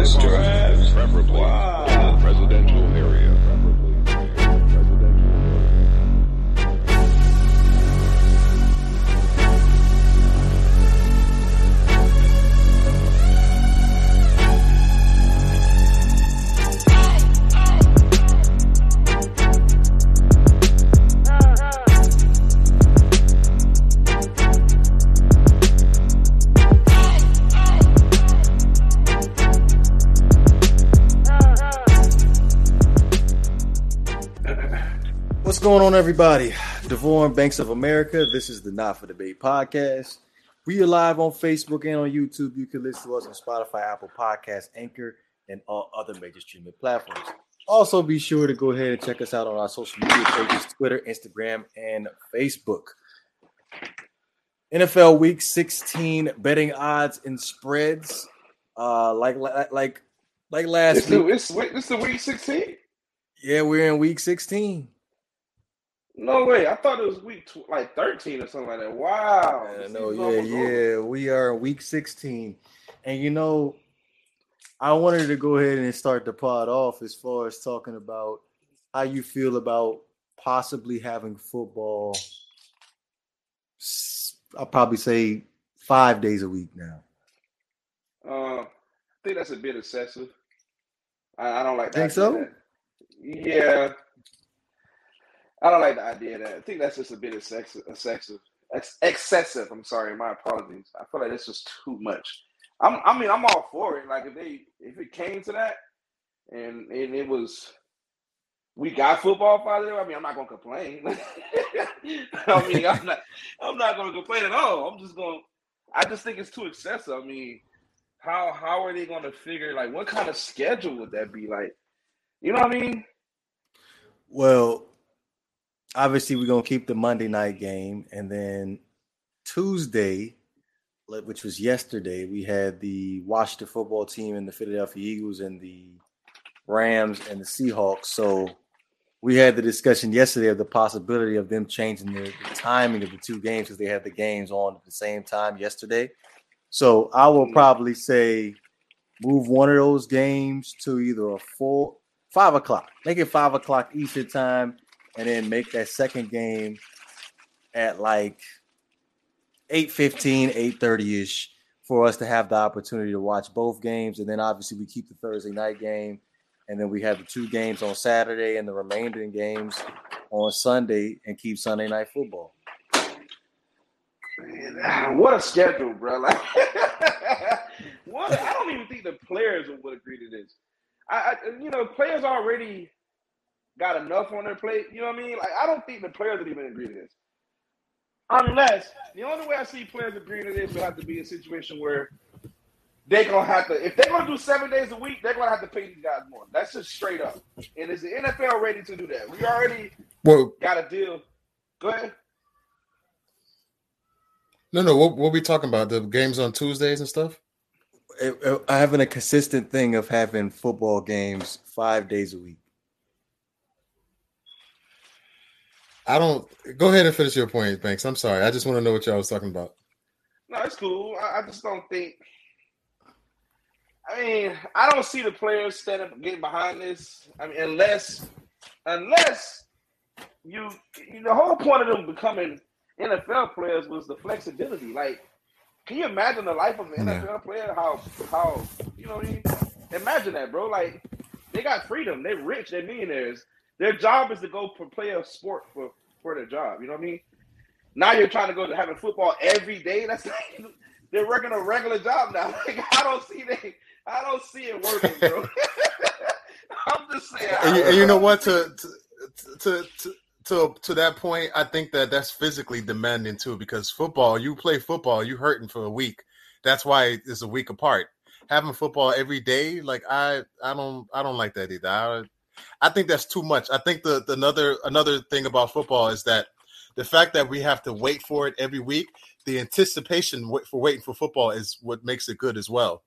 Mr. Preferably Wow. residential area. Going on, everybody? Devon Banks of America. This is the Not for Debate podcast. We are live on Facebook and on YouTube. You can listen to us on Spotify, Apple Podcasts, Anchor, and all other major streaming platforms. Also, be sure to go ahead and check us out on our social media pages Twitter, Instagram, and Facebook. NFL Week 16 betting odds and spreads. Uh, like like like last It's week. the, it's, this the week 16? Yeah, we're in week 16. No way. I thought it was week tw- like 13 or something like that. Wow. I The know, yeah, over. yeah. We are week 16. And you know, I wanted to go ahead and start the pod off as far as talking about how you feel about possibly having football. I'll probably say five days a week now. Uh, I think that's a bit excessive. I, I don't like Think so? that. Yeah. I don't like the idea of that. I think that's just a bit excessive. excessive. Excessive. I'm sorry. My apologies. I feel like that's just too much. I'm, I mean, I'm all for it. Like if they, if it came to that, and and it was, we got football Friday. I mean, I'm not gonna complain. I mean, I'm not, I'm not gonna complain at all. I'm just gonna. I just think it's too excessive. I mean, how how are they gonna figure like what kind of schedule would that be like? You know what I mean? Well, obviously, we're gonna keep the Monday night game, and then Tuesday, which was yesterday, we had the Washington football team and the Philadelphia Eagles and the Rams and the Seahawks. So we had the discussion yesterday of the possibility of them changing the, the timing of the two games because they had the games on at the same time yesterday. So I will Mhm. probably say move one of those games to either a four, five o'clock. Make it five o'clock Eastern time, and then make that second game at like 8.15, 8.30 ish for us to have the opportunity to watch both games. And then obviously we keep the Thursday night game. And then we have the two games on Saturday and the remaining games on Sunday and keep Sunday night football. Man, what a schedule, bro! Like, what? I don't even think the players would agree to this. I, I, you know, players already got enough on their plate. You know what I mean? Like, I don't think the players would even agree to this. Unless the only way I see players agreeing to this would have to be a situation where they're gonna have to, if they're gonna do seven days a week, they're gonna have to pay these guys more. That's just straight up. And is the NFL ready to do that? We already Well, got a deal. Go ahead. no, no. What, what we talking about? The games on Tuesdays and stuff. It- it- having a consistent thing of having football games five days a week. I don't. Go ahead and finish your point, Banks. I'm sorry. I just want to know what y'all was talking about. No, it's cool. I, I just don't think. I mean, I don't see the players standing up getting behind this. I mean, unless, unless you, you, the whole point of them becoming NFL players was the flexibility. Like, can you imagine the life of an Yeah. NFL player? How, how, you know what I mean? Imagine that, bro. Like, they got freedom. They're rich. They're millionaires. Their job is to go play a sport for for their job. You know what I mean? Now you're trying to go to having football every day. That's like they're working a regular job now. Like, I don't see they, I don't see it working, bro. I'm just saying. And you, and you know know. what? To to, to to to to that point, I think that that's physically demanding too. Because football, you play football, you hurting for a week. That's why it's a week apart. Having football every day, like I, I don't, I don't like that either. I, I think that's too much. I think the, the another another thing about football is that the fact that we have to wait for it every week, the anticipation for waiting for football is what makes it good as well.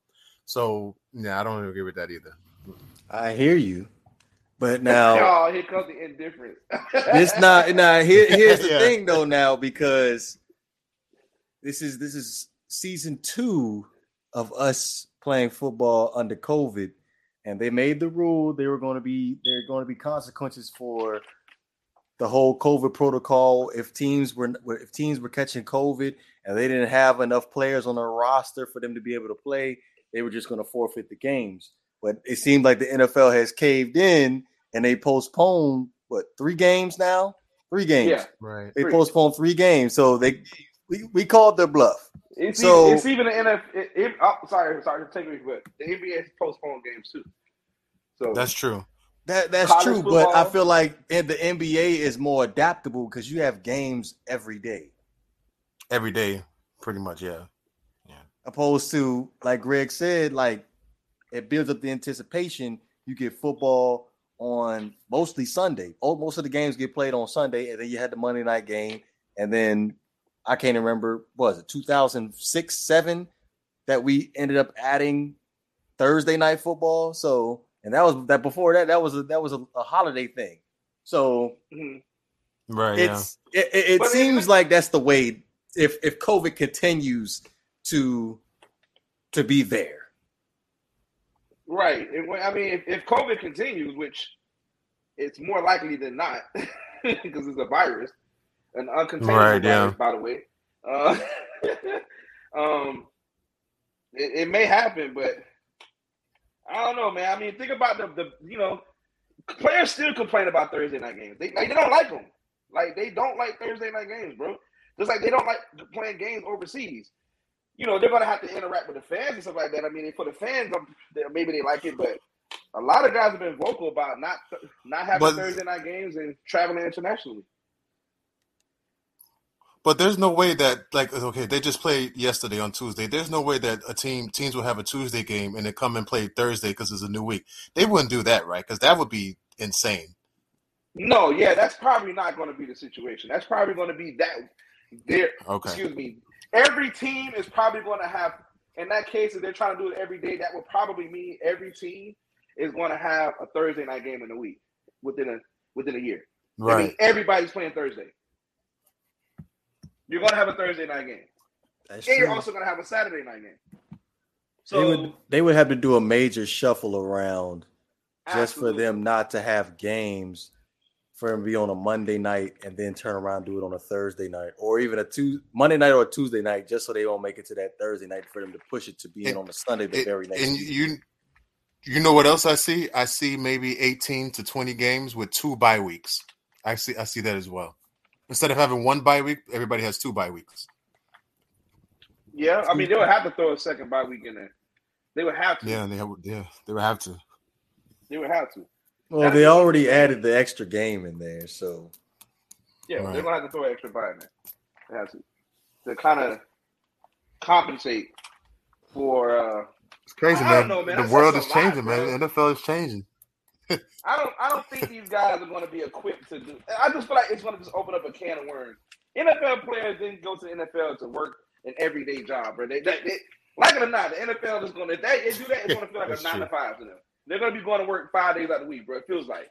So yeah, I don't agree with that either. I hear you, but now Oh, here comes the indifference. it's not. Now here, here's the Yeah. thing, though. Now because this is this is season two of us playing football under COVID, and they made the rule they were going to be there are going to be consequences for the whole COVID protocol. If teams were if teams were catching COVID and they didn't have enough players on their roster for them to be able to play, they were just going to forfeit the games. But it seemed like the NFL has caved in and they postponed what three games now? Three games. Yeah. Right. They Three. postponed three games, so they we, we called their bluff. It's, So- even, it's even the NFL. It, it, oh, sorry, sorry to take me, but the NBA has postponed games too. So That's true. That that's College true, but I feel like in the NBA is more adaptable because you have games every day, Every day, pretty much. Yeah. opposed to like Greg said, like it builds up the anticipation. You get football on mostly Sunday. Oh, most of the games get played on Sunday, and then you had the Monday night game, and then I can't remember what was it 2006 seven that we ended up adding Thursday night football. So and that was that before that that was a, that was a, a holiday thing. So mhm. Right. Yeah. it's it, it, it seems even- like that's the way if if COVID continues to to be there. right. It- I mean, if, if COVID continues, which it's more likely than not, because it's a virus, an uncontainable Right, yeah. virus, by the way. Uh, um, it, it may happen, but I don't know, man. I mean, think about the the you know, players still complain about Thursday night games. They like, they don't like them. Like they don't like Thursday night games, bro. Just like they don't like playing games overseas. You know, they're gonna have to interact with the fans and stuff like that. I mean, for the fans, maybe they like it, but a lot of guys have been vocal about not not having But- Thursday night games and traveling internationally. But there's no way that like okay, they just played yesterday on Tuesday. There's no way that a team teams will have a Tuesday game and then come and play Thursday because it's a new week. They wouldn't do that, right? Because that would be insane. No, yeah, that's probably not going to be the situation. That's probably going to be that. There, Okay. excuse me. Every team is probably going to have. In that case, if they're trying to do it every day, that would probably mean every team is going to have a Thursday night game in a week within a within a year. I Right. mean, everybody's playing Thursday. You're going to have a Thursday night game, That's and you're also going to have a Saturday night game. So they So would they would have to do a major shuffle around just for them not to have games for them to be on a Monday night and then turn around and do it on a Thursday night or even a two Monday night or a Tuesday night just so they won't make it to that Thursday night for them to push it to being And- on a Sunday the It- very next and week. you you know what else I see? I see maybe 18 to 20 games with two bye weeks. I see I see that as well. Instead of having one bye week, everybody has two bye weeks. Yeah, I mean, they would have to throw a second bye week in there. They would have to. Yeah, they have, yeah, they would have to. They would have to. Well, they already added the extra game in there, so Yeah, Right. they're gonna have to throw an extra bye in there. They have to to kind of compensate for. uh It's crazy, I man. don't know, man. The That's- world is a lot, changing, man. bro. The NFL is changing. I don't. I don't think these guys are going to be equipped to do. I just feel like it's going to just open up a can of worms. NFL players didn't go to the NFL to work an everyday job, bro. They, they, they like it or not, the NFL is going to. If they, they do that, it's going to feel like a nine true. to five to them. They're going to be going to work five days out of the week, bro. It feels like.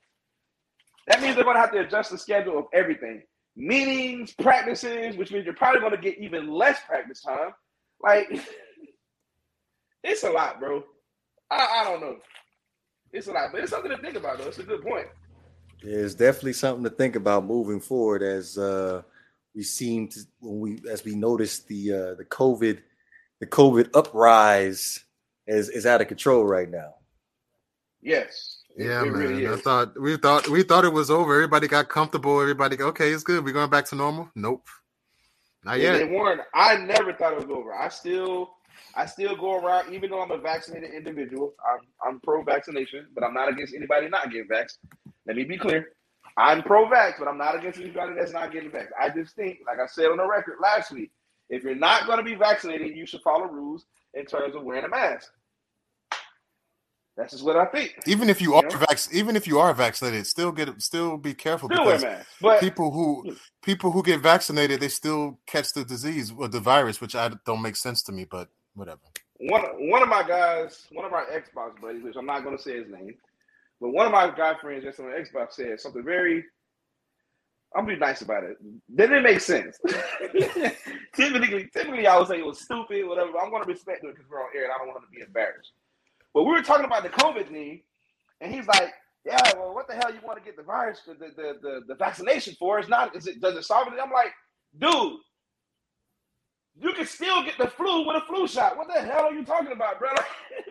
That means they're going to have to adjust the schedule of everything. Meetings, practices, which means you're probably going to get even less practice time. Like, it's a lot, bro. I, I don't know. It's a lot, but it's something to think about, though. It's a good point. it's definitely something to think about moving forward as uh we seem to when we as we notice the uh the COVID the COVID uprise is is out of control right now. Yes. It- Yeah, it man. really I thought we thought we thought it was over. Everybody got comfortable. Everybody, go, okay, it's good. We're going back to normal. Nope, not Yeah, yet. Warren, I never thought it was over. I still, I still go around, even though I'm a vaccinated individual. I'm, I'm pro-vaccination, but I'm not against anybody not getting vaxxed. Let me be clear. I'm pro-vax, but I'm not against anybody that's not getting vaxxed. I just think, like I said on the record last week, if you're not going to be vaccinated, you should follow rules in terms of wearing a mask. That's just what I think. Even if you are Yeah. vac- even if you are vaccinated, still get still be careful Still because mask, but people who people who get vaccinated they still catch the disease or the virus, which I don't make sense to me. But whatever. one one of my guys, one of our Xbox buddies, which I'm not going to say his name, but one of my guy friends just on Xbox said something very I'm gonna be nice about it. Didn't it make sense? typically, typically I would say it was stupid, whatever. I'm gonna respect it because we're on air and I don't want him to be embarrassed. But we were talking about the COVID thing, and he's like, "Yeah, well, what the hell you want to get the virus, the the the, the vaccination for? It's not. Is it? Does it solve it?" I'm like, dude. You can still get the flu with a flu shot. What the hell are you talking about, brother?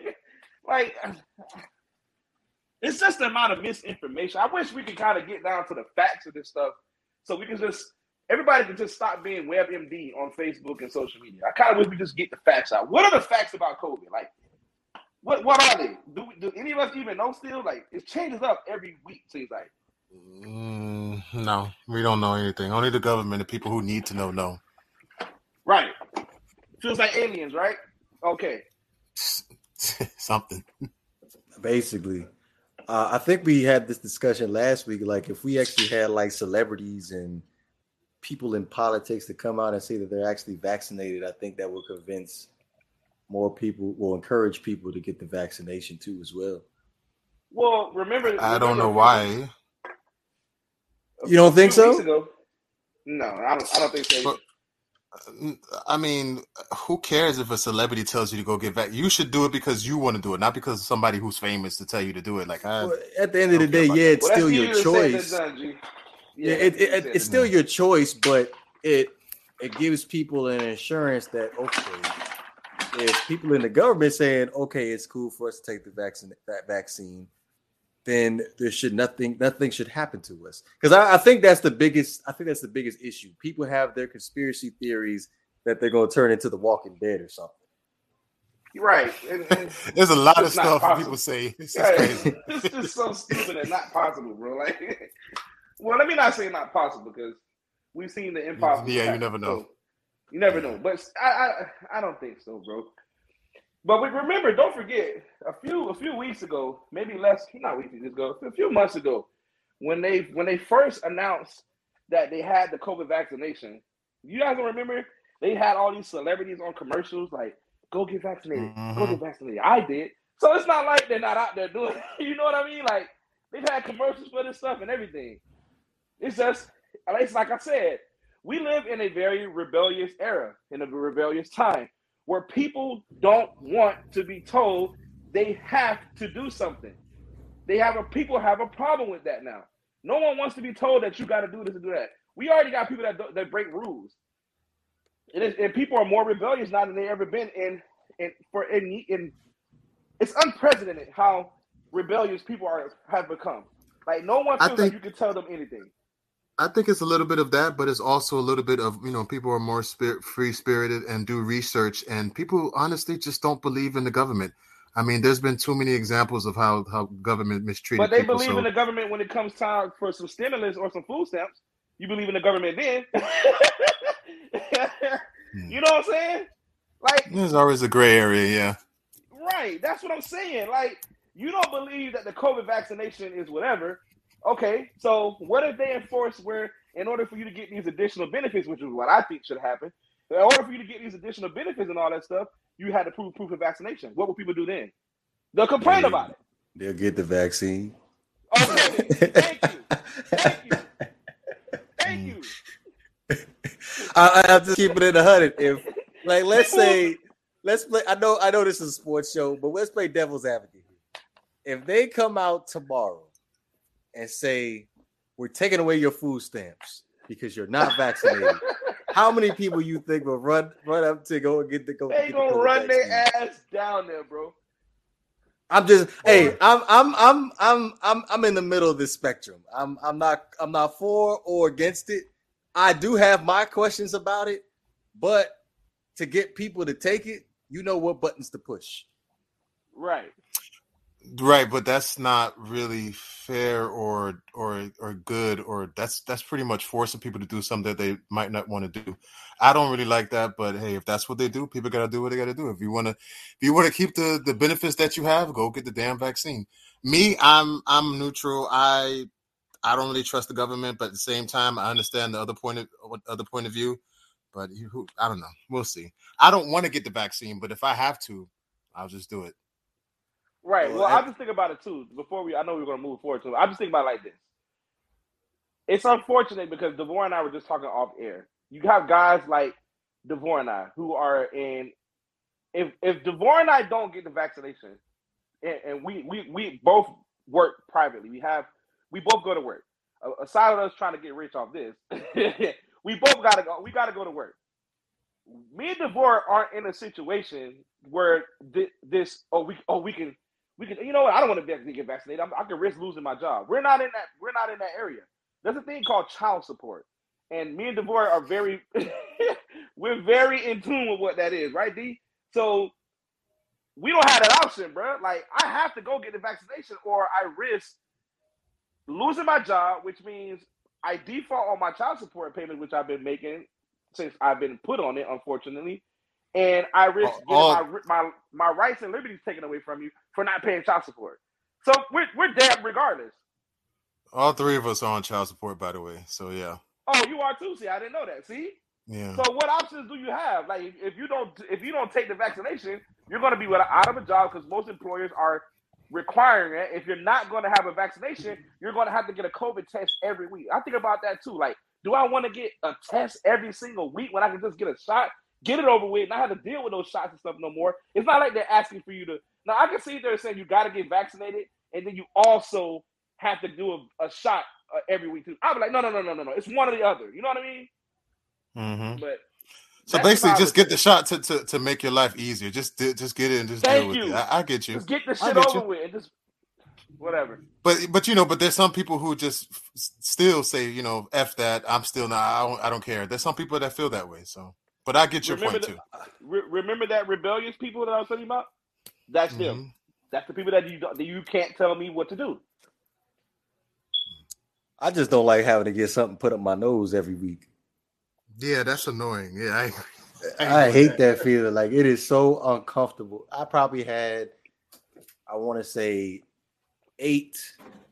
like, it's just the amount of misinformation. I wish we could kind of get down to the facts of this stuff so we can just everybody can just stop being WebMD on Facebook and social media. I kind of wish we just get the facts out. What are the facts about COVID? Like, what what are they? Do, do any of us even know still? Like, it changes up every week. Seems like. Mm, no, we don't know anything. Only the government, the people who need to know, know. Right. Feels like aliens, right? Okay. Something. Basically. Uh, I think we had this discussion last week. Like, if we actually had like celebrities and people in politics to come out and say that they're actually vaccinated, I think that will convince more people, will encourage people to get the vaccination too, as well. Well, remember, I don't know why. You don't think so? ago- no, I don't. I don't think so. But- I mean, who cares if a celebrity tells you to go get back? You should do it because you want to do it, not because somebody who's famous to tell you to do it. Like, I, Well, at the end of the day, yeah, it's Well, still your easier said than choice. done, G. Yeah, it, easier it, it's still your choice, but it it gives people an assurance that okay, if people in the government saying okay, it's cool for us to take the vaccine that vaccine, then there should nothing nothing should happen to us. Because I, I think that's the biggest I think that's the biggest issue. People have their conspiracy theories that they're going to turn into the Walking Dead or something. You're right. And, and there's a lot of stuff possible. people say. It's just Yeah, crazy. it's just so stupid and not possible, bro. Like, well, let me not say not possible because we've seen the impossible. Yeah, you never know. so you never know, but I, I, I don't think so, bro. But we remember, don't forget, a few a few weeks ago, maybe less, not weeks ago, a few months ago, when they when they first announced that they had the COVID vaccination, you guys don't remember? They had all these celebrities on commercials like, "Go get vaccinated, go Mhm. get vaccinated." I did, so it's not like they're not out there doing. it. You know what I mean? Like they've had commercials for this stuff and everything. It's just, it's like I said, we live in a very rebellious era, in a rebellious time, where people don't want to be told they have to do something. They have a people have a problem with that now. No one wants to be told that you got to do this and do that. We already got people that that break rules. It is, and people are more rebellious now than they ever been And In for in, in it's unprecedented how rebellious people are have become. Like no one feels like you can tell them anything. I think it's a little bit of that, but it's also a little bit of you know people are more spirit, free spirited and do research, and people honestly just don't believe in the government. I mean, there's been too many examples of how how government mistreated But they people. believe so- in the government when it comes time for some stimulus or some food stamps. You believe in the government then. Hmm. you know what I'm saying? Like, There's always a gray area, yeah. right. That's what I'm saying. Like, you don't believe that the COVID vaccination is whatever. Okay, so what if they enforce where, in order for you to get these additional benefits, which is what I think should happen, in order for you to get these additional benefits and all that stuff, you had to prove proof of vaccination. What will people do then? They'll complain about it. They'll get the vaccine. Okay, thank you. Thank you. Thank you. I, I have to keep it in a hundred. If like let's say let's play I know I know this is a sports show, but let's play devil's advocate here. If they come out tomorrow and say we're taking away your food stamps because you're not vaccinated, how many people you think will run run up to go and get the go? They get gonna COVID run their ass down there, bro. I'm just hey, I'm I'm I'm I'm I'm I'm in the middle of this spectrum. I'm I'm not I'm not for or against it. I do have my questions about it, but to get people to take it, you know what buttons to push. Right. Right, but that's not really fair or or or good or that's that's pretty much forcing people to do something that they might not want to do. I don't really like that, but hey, if that's what they do, people got to do what they got to do. If you want to if you want to keep the the benefits that you have, go get the damn vaccine. Me, I'm I'm neutral. I I don't really trust the government, but at the same time, I understand the other point of other point of view. But who, I don't know. We'll see. I don't want to get the vaccine, but if I have to, I'll just do it. Right. Well, Well, I- I just think about it too. Before we, I know we're gonna move forward to. it. I just think about it like this: it's unfortunate because Devore and I were just talking off air. You have guys like Devore and I who are in. If if Devore and I don't get the vaccination, and, and we we we both work privately, we have we both go to work. Aside of us trying to get rich off this, we both gotta go. We gotta go to work. Me and Devore aren't in a situation where th- this oh we oh we can we can you know what I don't want to get vaccinated. I'm, I can risk losing my job. We're not in that. We're not in that area. There's a thing called child support, and me and Devore are very we're very in tune with what that is, right, D? So we don't have that option, bro. Like I have to go get the vaccination, or I risk losing my job, which means I default on my child support payment, which I've been making since I've been put on it, unfortunately. And I risk all, getting oh. my, my my rights and liberties taken away from you for not paying child support. So we're we're dead regardless. All three of us are on child support, by the way. So yeah. Oh, you are too. See, I didn't know that. See. Yeah. So what options do you have? Like, if you don't if you don't take the vaccination, you're going to be out of a job because most employers are requiring it. If you're not going to have a vaccination, you're going to have to get a COVID test every week. I think about that too. Like, do I want to get a test every single week when I can just get a shot, get it over with, and not have to deal with those shots and stuff no more? It's not like they're asking for you to. Now I can see they're saying you got to get vaccinated, and then you also have to do a, a shot uh, every week too. I'd be like, no, no, no, no, no, no. It's one or the other. You know what I mean? Mm-hmm. But so basically, just get the shot to, to, to make your life easier. Just just get it and just Thank deal you. with it. I, I, get you. Just get the shit over you. with and just whatever. But but you know, but there's some people who just still say, you know, f that. I'm still not. I don't. I don't care. There's some people that feel that way. So, but I get your remember point the, too. Re- remember that rebellious people that I was talking about? That's mm-hmm. them. That's the people that you that you can't tell me what to do. I just don't like having to get something put up my nose every week. Yeah, that's annoying. Yeah, I I, I hate that. that feeling. Like it is so uncomfortable. I probably had, I want to say, eight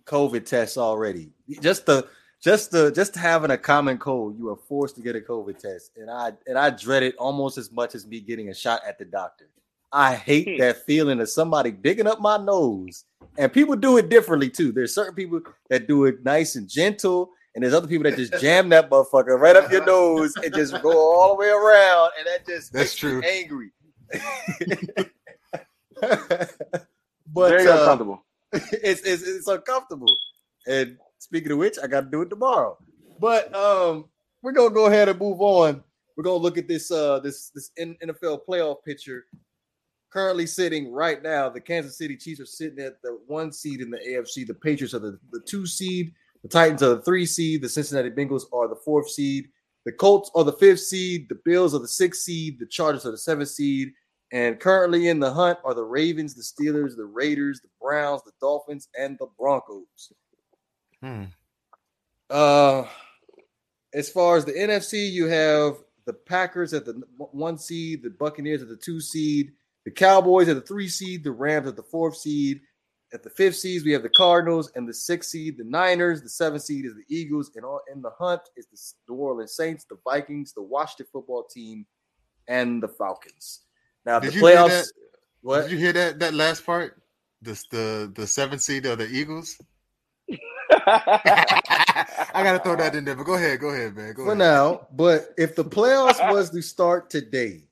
COVID tests already. Just the just the just having a common cold, you are forced to get a COVID test, and I and I dread it almost as much as me getting a shot at the doctor. I hate hmm. that feeling of somebody digging up my nose, and people do it differently too. There's certain people that do it nice and gentle, and there's other people that just jam that motherfucker right up your nose and just go all the way around, and that just that's true. angry. but very uh, uncomfortable. It's, it's it's uncomfortable. And speaking of which, I got to do it tomorrow. But um, we're gonna go ahead and move on. We're gonna look at this uh this this NFL playoff picture. Currently sitting right now, the Kansas City Chiefs are sitting at the one seed in the AFC. The Patriots are the, the two seed. The Titans are the three seed. The Cincinnati Bengals are the fourth seed. The Colts are the fifth seed. The Bills are the sixth seed. The Chargers are the seventh seed. And currently in the hunt are the Ravens, the Steelers, the Raiders, the Browns, the Dolphins, and the Broncos. Hmm. Uh, as far as the NFC, you have the Packers at the one seed, the Buccaneers at the two seed, the Cowboys at the three seed, the Rams at the fourth seed, at the fifth seed, we have the Cardinals, and the sixth seed, the Niners. The seventh seed is the Eagles, and all in the hunt is the New Orleans Saints, the Vikings, the Washington Football Team, and the Falcons. Now did the playoffs. What did you hear that that last part? This the the seventh seed of the Eagles. I gotta throw that in there, but go ahead, go ahead, man. Go For ahead. now, but if the playoffs was to start today,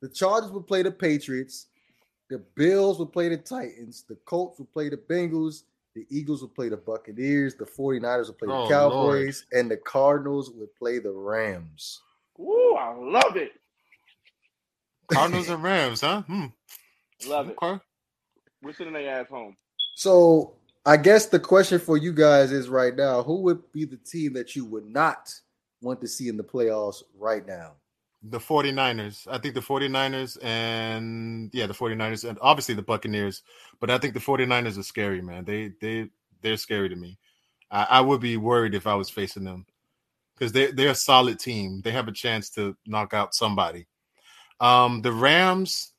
the Chargers would play the Patriots, the Bills would play the Titans. The Colts would play the Bengals. The Eagles would play the Buccaneers. The 49ers would play the oh, Cowboys. Lord. And the Cardinals would play the Rams. Ooh, I love it. Cardinals and Rams, huh? Hmm. Love it. Okay. We're sitting their ass home. So I guess the question for you guys is right now, who would be the team that you would not want to see in the playoffs right now? The 49ers. I think the 49ers and yeah, the 49ers and obviously the Buccaneers, but I think the 49ers are scary, man. They they they're scary to me. I, I would be worried if I was facing them because they they're a solid team. They have a chance to knock out somebody. Um, the Rams,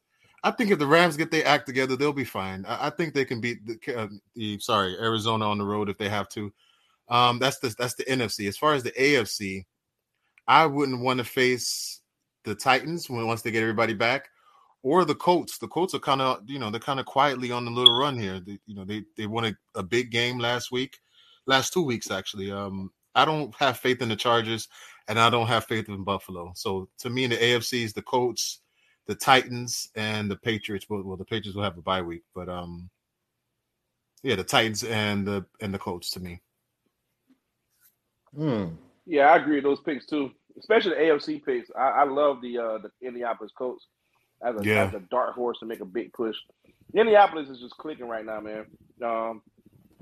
I think if the Rams get their act together, they'll be fine. I, I think they can beat the, uh, the sorry Arizona on the road if they have to. Um, that's the that's the NFC. As far as the AFC, I wouldn't want to face the Titans when once they get everybody back, or the Colts. The Colts are kind of you know they're kind of quietly on the little run here. They, you know they they won a, a, big game last week, last two weeks actually. Um, I don't have faith in the Chargers, and I don't have faith in Buffalo. So to me, in the AFC is the Colts, the Titans, and the Patriots. Well, well, the Patriots will have a bye week, but um, yeah, the Titans and the and the Colts to me. Hmm. Yeah, I agree with those picks too, especially the AFC picks. I, I love the uh, the Indianapolis Colts as a Yeah. as a dark horse to make a big push. Indianapolis is just clicking right now, man. Um,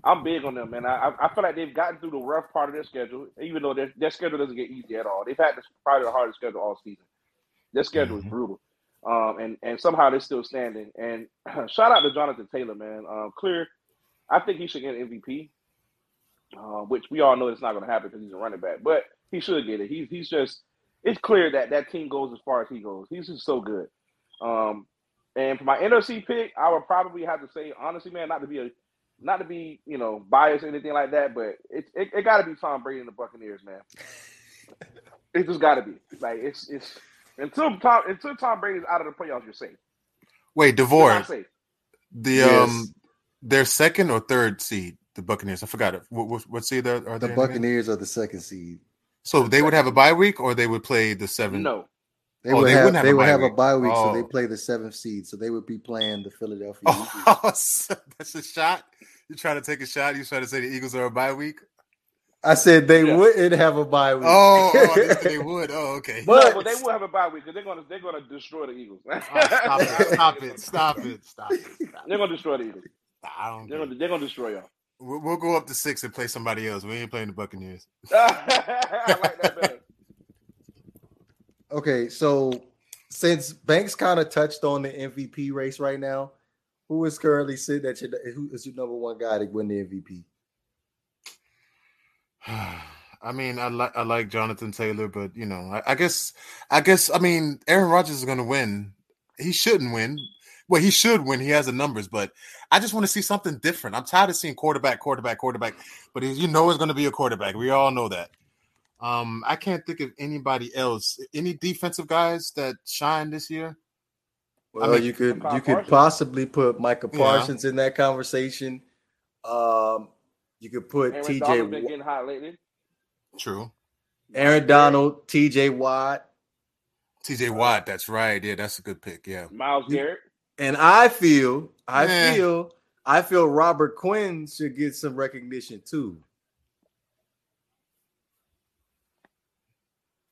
I'm big on them, man. I I- feel like they've gotten through the rough part of their schedule, even though their their schedule doesn't get easy at all. They've had this, probably the hardest schedule all season. Their schedule is Mhm. brutal, um, and and somehow they're still standing. And shout out to Jonathan Taylor, man. Um, clear, I think he should get an MVP, uh, which we all know it's not going to happen because he's a running back, but he should get it. He's he's just it's clear that that team goes as far as he goes. He's just so good. Um, and for my NFC pick, I would probably have to say honestly, man, not to be a not to be you know biased or anything like that, but it it, it got to be Tom Brady and the Buccaneers, man. It just got to be like it's it's until Tom until Tom Brady's out of the playoffs, you're safe. Wait, You're Devore, not safe. the Yes. um, their second or third seed, the Buccaneers. I forgot it. What what, what seed are, are The they in? Buccaneers are the second seed. So they would have a bye week, or they would play the seven. No, They Oh, would they have, wouldn't have they a would bye have a week. bye week, so they Oh. play the seventh seed. So they would be playing the Philadelphia oh, Eagles. Oh, that's a shot. You trying to take a shot? You trying to say the Eagles are a bye week? I said they Yeah. wouldn't have a bye week. Oh, oh I didn't think they would. Oh, okay. But- but they will have a bye week because they're gonna they're gonna destroy the Eagles. Oh, stop it! Stop it! Stop it! Stop it! Stop They're gonna destroy the Eagles. I don't. They're gonna they're gonna destroy y'all. We'll, we'll go up to six and play somebody else. We ain't playing the Buccaneers. I like that better. Okay, so since Banks kind of touched on the MVP race right now, who is currently sitting at your who is your number one guy to win the MVP? I mean, I like I like Jonathan Taylor, but you know, I, I guess I guess I mean Aaron Rodgers is going to win. He shouldn't win. Well, he should win. He has the numbers, but I just want to see something different. I'm tired of seeing quarterback, quarterback, quarterback. But you know, it's going to be a quarterback. We all know that. Um, I can't think of anybody else. Any defensive guys that shine this year? Well, mean, you could Micah you could possibly put Micah Yeah. Parsons in that conversation. Um, you could put Aaron TJ Donald's been getting hot lately. True. Aaron Donald, TJ Watt, T.J. Watt. That's right. Yeah, that's a good pick. Yeah. Myles Garrett. And I feel I Eh. feel I feel Robert Quinn should get some recognition too.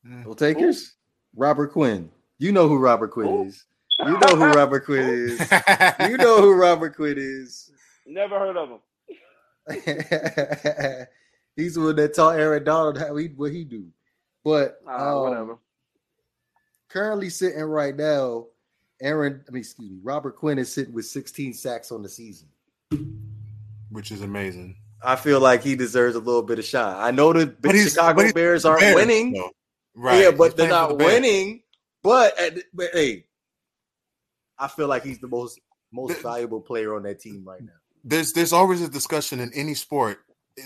Mm. No takers? Robert Quinn. You know who Robert Quinn is. You know who Robert Quinn is. You know who Robert Quinn is. Never heard of him. He's the one that taught Aaron Donald how he what he do. But Ah, um, whatever. currently sitting right now, Aaron, I mean, excuse me, Robert Quinn is sitting with 16 sacks on the season. Which is amazing. I feel like he deserves a little bit of shine. I know the Chicago Bears aren't Bears, winning. though. Right. Yeah, He's but they're not the winning. But, at, but hey, I feel like he's the most most The- valuable player on that team right now. there's there's always a discussion in any sport.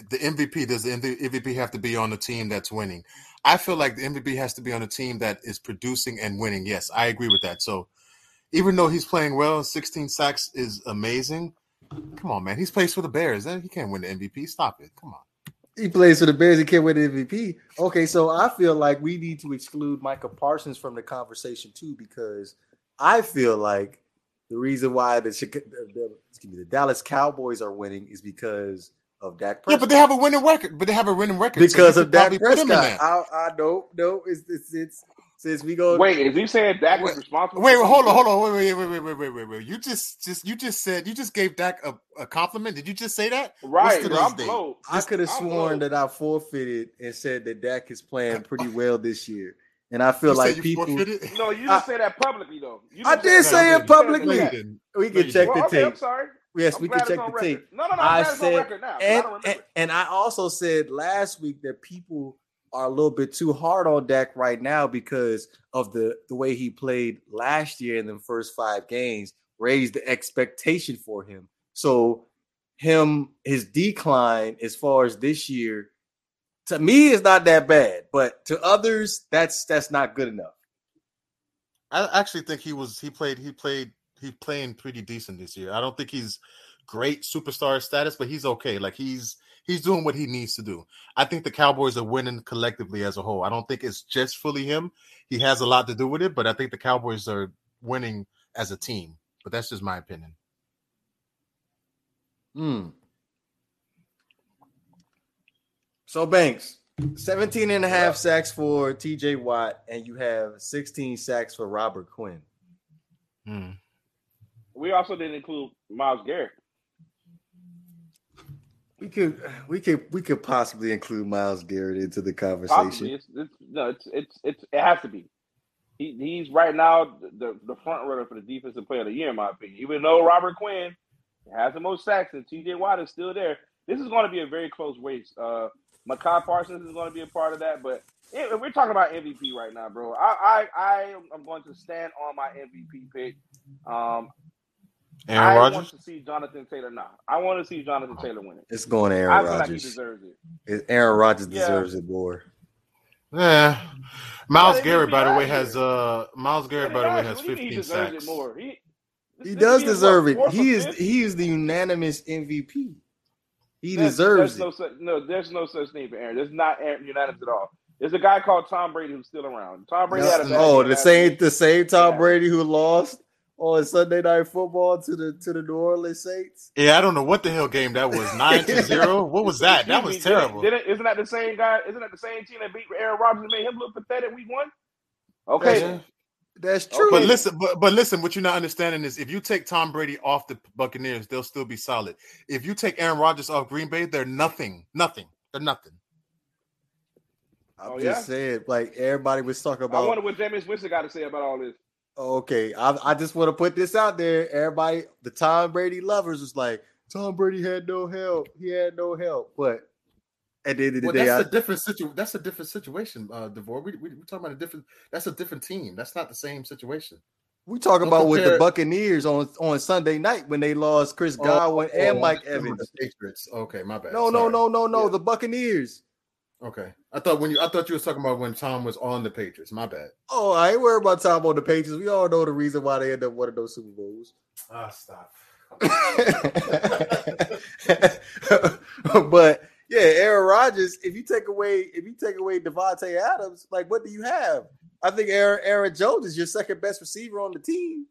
The MVP does the MVP have to be on the team that's winning? I feel like the MVP has to be on a team that is producing and winning. Yes, I agree with that. So even though he's playing well, 16 sacks is amazing. Come on, man. He's plays for the Bears. He can't win the MVP. Stop it. Come on. He plays for the Bears. He can't win the MVP. Okay, so I feel like we need to exclude Micah Parsons from the conversation too, because I feel like the reason why the, the, the, excuse me, the Dallas Cowboys are winning is because of Dak Yeah, but they have a winning record. But they have a winning record because you of Dak probably put him in Prescott. I, I no, no, it's, it's it's since we go wait, is you saying Dak was responsible, wait, wait hold on, hold on, wait, wait, wait, wait, wait, wait, wait, You just, just, you just said you just gave Dak a, a compliment. Did you just say that? Right, bro, I'm low. I could have sworn low. that I forfeited and said that Dak is playing pretty well this year. And I feel you like people. Forfeited? No, you didn't I, say that publicly, though. I did say it publicly. We can check the tape. I'm sorry. Yes, I'm we can check the record. tape. No, no, no. I'm I said, and, I and, and I also said last week that people are a little bit too hard on Dak right now because of the the way he played last year in the first five games, raised the expectation for him. So him his decline as far as this year to me is not that bad, but to others that's that's not good enough. I actually think he was. He played. He played. He's playing pretty decent this year. I don't think he's great superstar status, but he's okay. Like he's he's doing what he needs to do. I think the Cowboys are winning collectively as a whole. I don't think it's just fully him. He has a lot to do with it, but I think the Cowboys are winning as a team. But that's just my opinion. Hmm. So Banks, 17 and a half sacks for TJ Watt, and you have 16 sacks for Robert Quinn. Hmm. We also didn't include Myles Garrett. We could we could we could possibly include Myles Garrett into the conversation. It's, it's, no, it's it's it's it has to be. He, he's right now the the front runner for the defensive player of the year, in my opinion. Even though Robert Quinn has the most sacks and T.J. Watt is still there, this is going to be a very close race. Uh, Micah Parsons is going to be a part of that, but we're talking about MVP right now, bro, I I, I am going to stand on my MVP pick. Um, Aaron I Rodgers. want to see Jonathan Taylor now. I want to see Jonathan Taylor win it. It's going to I Aaron feel like he deserves it. It- Aaron Rodgers Yeah. deserves it more. Yeah. Myles Yeah, Garrett, by the way, has uh Myles Garrett, by the way, has What do you mean he 15 sacks. more? He, He does deserve it. He is fifth? he is the unanimous MVP. He There's- deserves there's it. No, no, there's no such thing for Aaron. There's not Aaron unanimous at all. There's a guy called Tom Brady who's still around. Tom Brady had a bad oh, the same the same Tom Yeah. Brady who lost on Sunday Night Football to the to the New Orleans Saints. Yeah, I don't know what the hell game that was. Nine to zero. What was that? That was terrible. Didn't, didn't, isn't that the same guy? Isn't that the same team that beat Aaron Rodgers and made him look pathetic week one? Okay, Yeah. then. That's true. But listen, but, but listen, what you're not understanding is if you take Tom Brady off the Buccaneers, they'll still be solid. If you take Aaron Rodgers off Green Bay, they're nothing. Nothing. They're nothing. I'm Oh, just yeah? saying, like everybody was talking about. I wonder what Jameis Winston got to say about all this. Okay, I, I just want to put this out there. Everybody, the Tom Brady lovers was like, Tom Brady had no help. He had no help. But at the end of the Well, day, that's I, a different situation. That's a different situation, uh, Devore. We, we, we're talking about a different. That's a different team. That's not the same situation. we talk don't about with the Buccaneers on on Sunday night when they lost Chris Godwin and oh, Mike I'm talking about Evans. Patriots. Okay, my bad. No, no, no, no, no. Yeah. The Buccaneers. Okay, I thought when you, I thought you was talking about when Tom was on the Patriots. My bad. Oh, I ain't worried about Tom on the Patriots. We all know the reason why they end up winning those Super Bowls. Ah, stop. but yeah, Aaron Rodgers. If you take away, if you take away Davante Adams, like what do you have? I think Aaron Aaron Jones is your second best receiver on the team.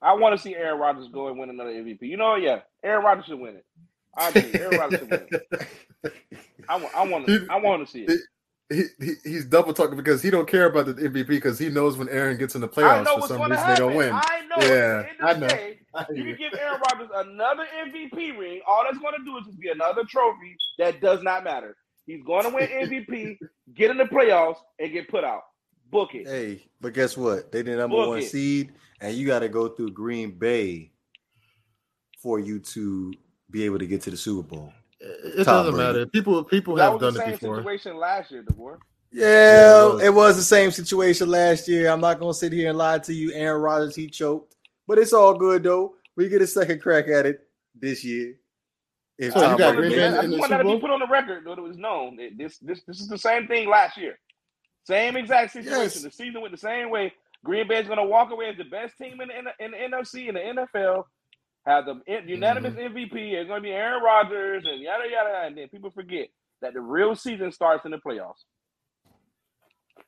I want to see Aaron Rodgers go and win another MVP. You know, yeah, Aaron Rodgers should win it. I agree. Aaron Rodgers should win. I want, I want, to, I want to see it. He, he he's double talking because he don't care about the MVP because he knows when Aaron gets in the playoffs know for some going to reason they happen. don't win. I know. Yeah, At the I end of know. the day, you can give Aaron Rodgers another MVP ring. All that's going to do is just be another trophy that does not matter. He's going to win MVP, get in the playoffs, and get put out. Book it. Hey, but guess what? They the number Book one it. seed, and you got to go through Green Bay for you to be able to get to the Super Bowl. It Tom doesn't Brady. matter. People people that have was done the it before. situation last year, DeVore. Yeah, Yeah, it was. it was the same situation last year. I'm not gonna sit here and lie to you. Aaron Rodgers he choked, but it's all good though. We get a second crack at it this year. If So you got Brady Green Bay. I in just the want that Super to be put on the record that it was known. that This this this is the same thing last year. Same exact situation. Yes. The season went the same way. Green Bay's going to walk away as the best team in the, in the, in the NFC and the NFL. Have the unanimous Mm-hmm. MVP. It's going to be Aaron Rodgers and yada yada. yada. And then people forget that the real season starts in the playoffs.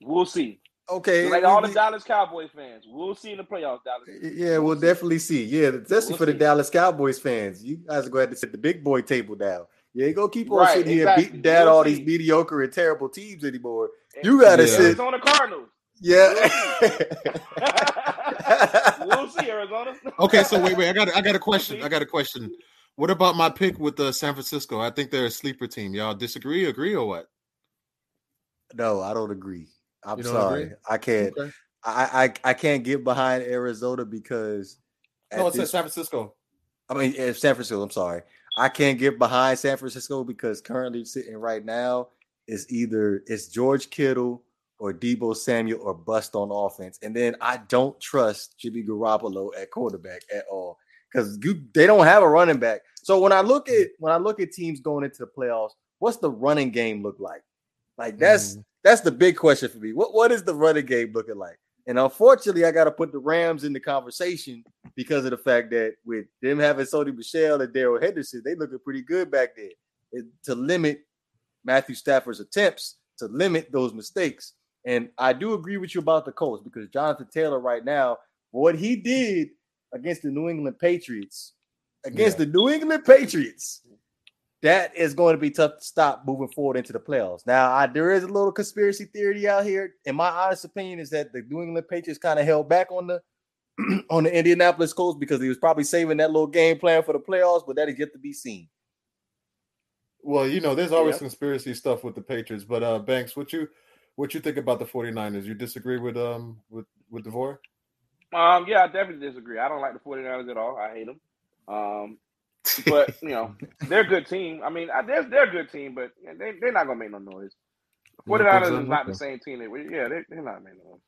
We'll see. Okay, Like all the Dallas Cowboys fans, we'll see in the playoffs. Dallas. yeah, we'll definitely see. Yeah, especially We'll for the see. Dallas Cowboys fans. You guys are going to have to sit the big boy table down. You ain't gonna keep on Right, sitting here beating down We'll all see. these mediocre and terrible teams anymore. You gotta Yeah. sit. Arizona Cardinals. Yeah. we'll see Arizona. Okay, so wait, wait. I got I got a question. I got a question. What about my pick with uh, San Francisco? I think they're a sleeper team. Y'all disagree, agree, or what? no, I don't agree. I'm don't sorry. agree? I can't. Okay. I, I I can't get behind Arizona because No, it says this- San Francisco. I mean eh, San Francisco. I'm sorry. I can't get behind San Francisco because currently sitting right now is either it's George Kittle or Deebo Samuel or bust on offense, and then I don't trust Jimmy Garoppolo at quarterback at all because they don't have a running back. So when I look at when I look at teams going into the playoffs, what's the running game look like? Like that's mm. that's the big question for me. What what is the running game looking like? And unfortunately, I got to put the Rams in the conversation because of the fact that with them having Sony Michel and Darrell Henderson, they looking pretty good back there. And to limit Matthew Stafford's attempts, to limit those mistakes. And I do agree with you about the Colts because Jonathan Taylor right now, what he did against the New England Patriots, against yeah. the New England Patriots, that is going to be tough to stop moving forward into the playoffs. Now, I, there is a little conspiracy theory out here. In my honest opinion, is that the New England Patriots kind of held back on the on the Indianapolis Colts because he was probably saving that little game plan for the playoffs, but that is yet to be seen. Well, you know, there's always conspiracy stuff with the Patriots, but uh Banks, what you what you think about the 49ers? You disagree with um with with DeVore? Um, yeah, I definitely disagree. I don't like the 49ers at all. I hate them. Um, but you know, they're a good team. I mean, they're they're a good team, but they they're not gonna make no noise. 49ers is not the same team. They, yeah, they, they're not making noise.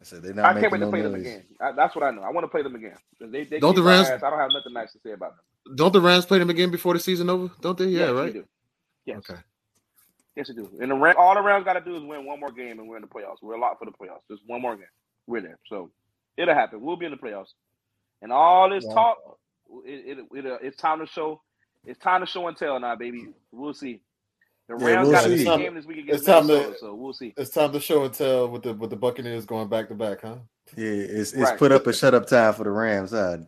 I said they're not. I can't wait to play noise. them again. I, that's what I know. I want to play them again. They, they don't the Rams? I don't have nothing nice to say about them. Don't the Rams play them again before the season over? Don't they? Yeah, yes, right. do. Yes. Okay. Yes, they do. And the all the Rams got to do is win one more game, and we're in the playoffs. We're a lot for the playoffs. Just one more game. We're there. So it'll happen. We'll be in the playoffs. And all this yeah. talk, it, it, it, uh, it's time to show. It's time to show and tell now, baby. We'll see. The Rams yeah, we'll got a game this week against it's time to, so we'll see. It's time to show and tell with the with the Buccaneers going back to back, huh? Yeah, it's it's right. put up a shut up time for the Rams. Huh?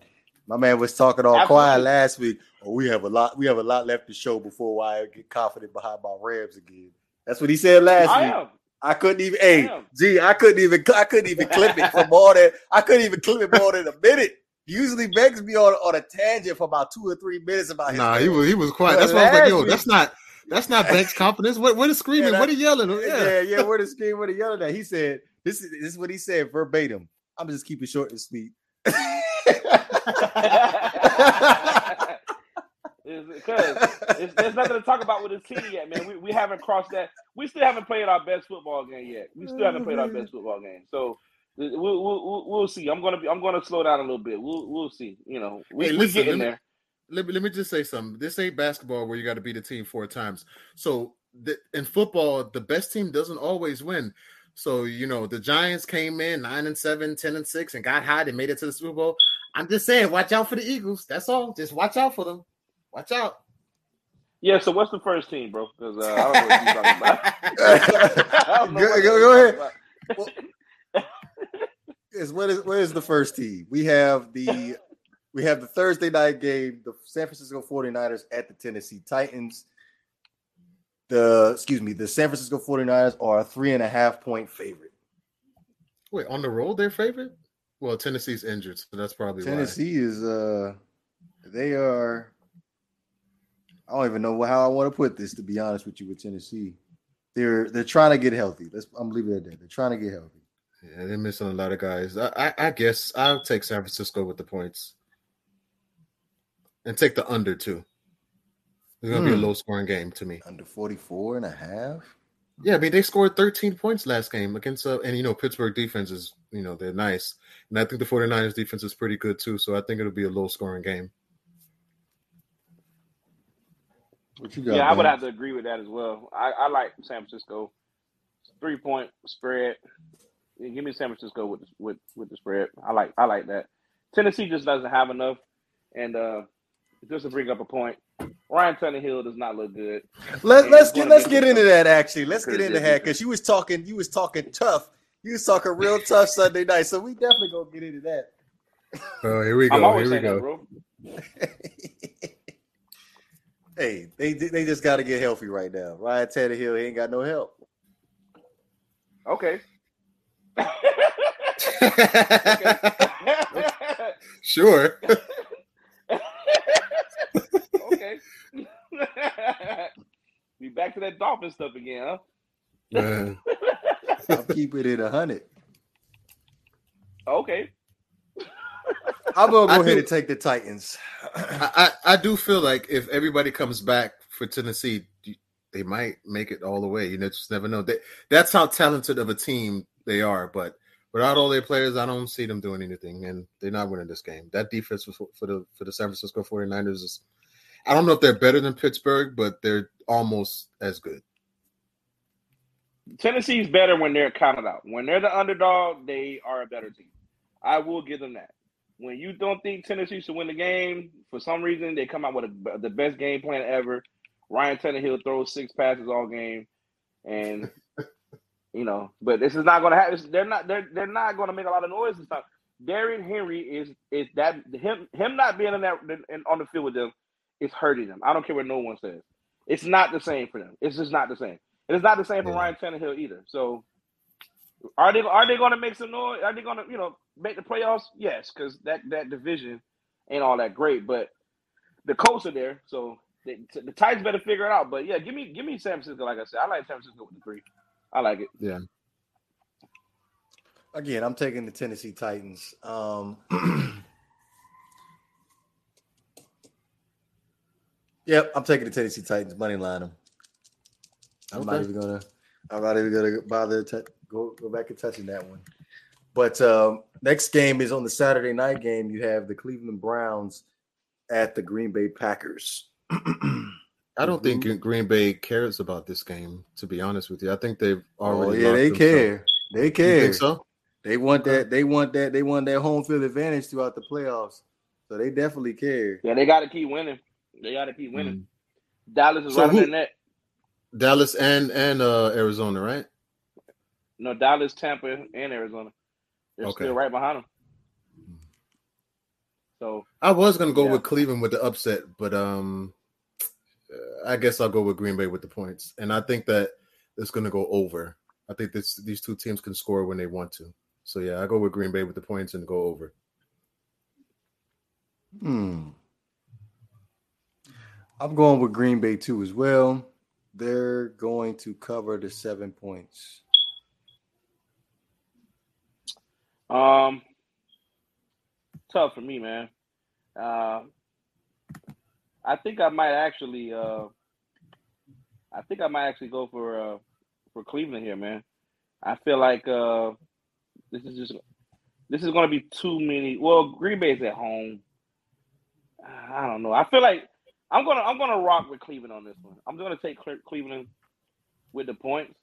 My man was talking all Absolutely. quiet last week. We have a lot. We have a lot left to show before I get confident behind my Rams again. That's what he said last I week. Am. I couldn't even. Hey, gee, I couldn't even. I couldn't even clip it for more than. I couldn't even clip it more than a minute. Usually begs me on, on a tangent for about two or three minutes about his. Nah, he was he was quiet. But that's why I was like, yo, that's not that's not Banks' confidence. What what is screaming? Yeah, what are yelling? Yeah, yeah, yeah what is screaming? What are yelling at? He said, "This is this is what he said verbatim." I'm just keep it short and sweet. because there's nothing to talk about with his team yet, man. We, we haven't crossed that. We still haven't played our best football game yet. We still haven't played our mm-hmm. best football game. So we'll, we'll, we'll see. I'm gonna be. I'm gonna slow down a little bit. We'll we'll see. You know, we, hey, listen, we get in there let me, let me just say something. This ain't basketball where you got to beat a team four times. So the, in football, the best team doesn't always win. So you know the Giants came in nine and seven, 10 and six, and got hot and made it to the Super Bowl. I'm just saying, watch out for the Eagles. That's all. Just watch out for them. Watch out. Yeah. So what's the first team, bro? Because uh, I don't know what you're talking about. go, go, go ahead. Well, is what is what is the first team? We have the we have the Thursday night game, the San Francisco 49ers at the Tennessee Titans. The excuse me, the San Francisco 49ers are a three and a half point favorite. Wait, on the road they're favorite? Well, Tennessee's injured, so that's probably Tennessee why. is uh they are I don't even know how I want to put this to be honest with you with Tennessee. They're they're trying to get healthy. Let's I'm leaving it at that. They're trying to get healthy. Yeah, they're missing a lot of guys. I, I, I guess I'll take San Francisco with the points and take the under too. It's going to hmm. be a hmm. low scoring game to me. Under 44 and a half? Yeah, I mean, they scored 13 points last game against, uh, and you know, Pittsburgh defense is, you know, they're nice. And I think the 49ers defense is pretty good too. So I think it'll be a low scoring game. Got, yeah, man? I would have to agree with that as well. I, I like San Francisco three point spread. Give me San Francisco with the, with with the spread. I like I like that. Tennessee just doesn't have enough, and uh, just to bring up a point, Ryan Tannehill does not look good. Let, let's get let's get into that actually. Let's get into that because you was talking you was talking tough. You was talking real tough Sunday night, so we definitely gonna get into that. Oh, here we go. Here we go. That, hey, they they just got to get healthy right now. Ryan Tannehill, he ain't got no help. Okay. sure. okay. we back to that dolphin stuff again, huh? Man. I'm keeping it at a hundred. Okay. I'm gonna go I ahead do, and take the Titans. I, I, I do feel like if everybody comes back for Tennessee, they might make it all the way. You know, just never know. They, that's how talented of a team they are. But without all their players, I don't see them doing anything, and they're not winning this game. That defense for, for the for the San Francisco 49ers is I don't know if they're better than Pittsburgh, but they're almost as good. Tennessee's better when they're counted out. When they're the underdog, they are a better team. I will give them that. When you don't think Tennessee should win the game, for some reason they come out with a, the best game plan ever. Ryan Tannehill throws six passes all game, and you know, but this is not going to happen. They're not. They're they're not going to make a lot of noise and stuff. Derrick Henry is is that him him not being in that in, on the field with them is hurting them. I don't care what no one says. It's not the same for them. It's just not the same. And it's not the same for yeah. Ryan Tannehill either. So are they are they going to make some noise? Are they going to you know make the playoffs? Yes, because that that division ain't all that great. But the Colts are there, so the, the Titans better figure it out. But yeah, give me give me San Francisco. Like I said, I like San Francisco with the three. I like it. Yeah. Again, I'm taking the Tennessee Titans. Um, yep, I'm taking the Tennessee Titans money line them. I'm okay. not even gonna. I'm not even gonna bother to go go back and touching that one. But um, next game is on the Saturday night game. You have the Cleveland Browns at the Green Bay Packers. I don't think Green Bay cares about this game. To be honest with you, I think they've oh, already. Oh, yeah, they care. They care. so they want that. They want that. They want that home field advantage throughout the playoffs. So they definitely care. Yeah, they got to keep winning. They got to keep winning. mm Dallas is so right in that. Dallas and and uh Arizona, right? No, Dallas, Tampa, and Arizona. They're okay. still right behind them. So I was gonna go yeah. with Cleveland with the upset, but um, I guess I'll go with Green Bay with the points, and I think that it's gonna go over. I think this these two teams can score when they want to. So yeah, I go with Green Bay with the points and go over. Hmm. I'm going with Green Bay too as well. They're going to cover the seven points. Um, tough for me, man. Uh, I think I might actually. Uh, I think I might actually go for uh, for Cleveland here, man. I feel like uh, this is just this is going to be too many. Well, Green Bay's at home. I don't know. I feel like I'm gonna I'm gonna rock with Cleveland on this one. I'm gonna take Cleveland with the points.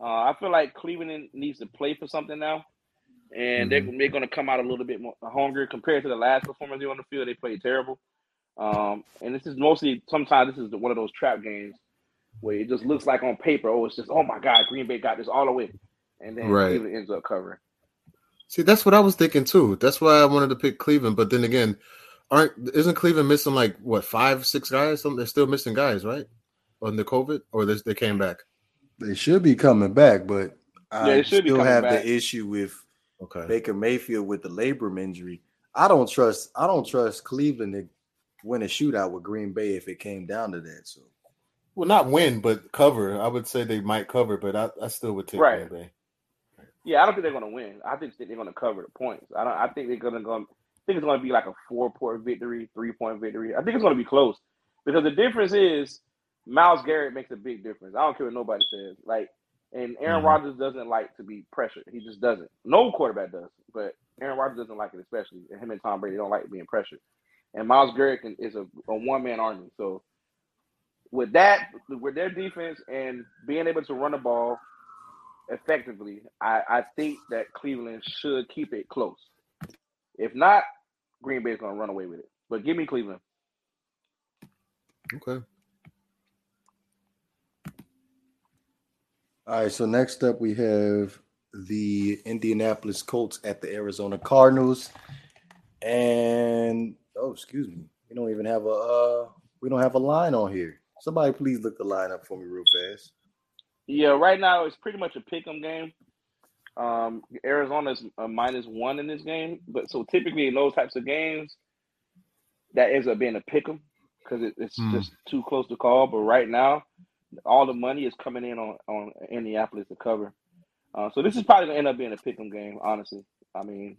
Uh, I feel like Cleveland needs to play for something now and mm-hmm. they're, they're to come out a little bit more hungry compared to the last performance they on the field. They played terrible. Um, and this is mostly sometimes this is one of those trap games where it just looks like on paper, oh, it's just oh my god, Green Bay got this all the way, and then right. Cleveland ends up covering. See, that's what I was thinking too. That's why I wanted to pick Cleveland. But then again, aren't isn't Cleveland missing like what five, six guys? Something they're still missing guys, right? On the COVID, or they, they came back. They should be coming back, but I still have back. the issue with Okay. Baker Mayfield with the labrum injury. I don't trust. I don't trust Cleveland to win a shootout with Green Bay if it came down to that. So, well, not win, but cover. I would say they might cover, but I, I still would take right. Green Bay. Yeah, I don't think they're going to win. I think they're going to cover the points. I don't. I think they're going to go. Think it's going to be like a four point victory, three point victory. I think it's going to be close because the difference is Myles Garrett makes a big difference. I don't care what nobody says. Like and Aaron mm-hmm. Rodgers doesn't like to be pressured. He just doesn't. No quarterback does, but Aaron Rodgers doesn't like it, especially. And him and Tom Brady don't like being pressured. And Myles Garrett is a, a one man army. So with that, with their defense and being able to run the ball effectively, I, I think that Cleveland should keep it close. If not, Green Bay is going to run away with it. But give me Cleveland. Okay. All right, so next up we have the Indianapolis Colts at the Arizona Cardinals. And oh, excuse me. We don't even have a uh we don't have a line on here. Somebody please look the line up for me real fast. Yeah, right now it's pretty much a pick 'em game. Um, Arizona's a minus one in this game, but so typically in those types of games, that ends up being a pick 'em because it, it's mm. just too close to call. But right now, all the money is coming in on on Indianapolis to cover. Uh, so this is probably gonna end up being a pick'em game. Honestly, I mean,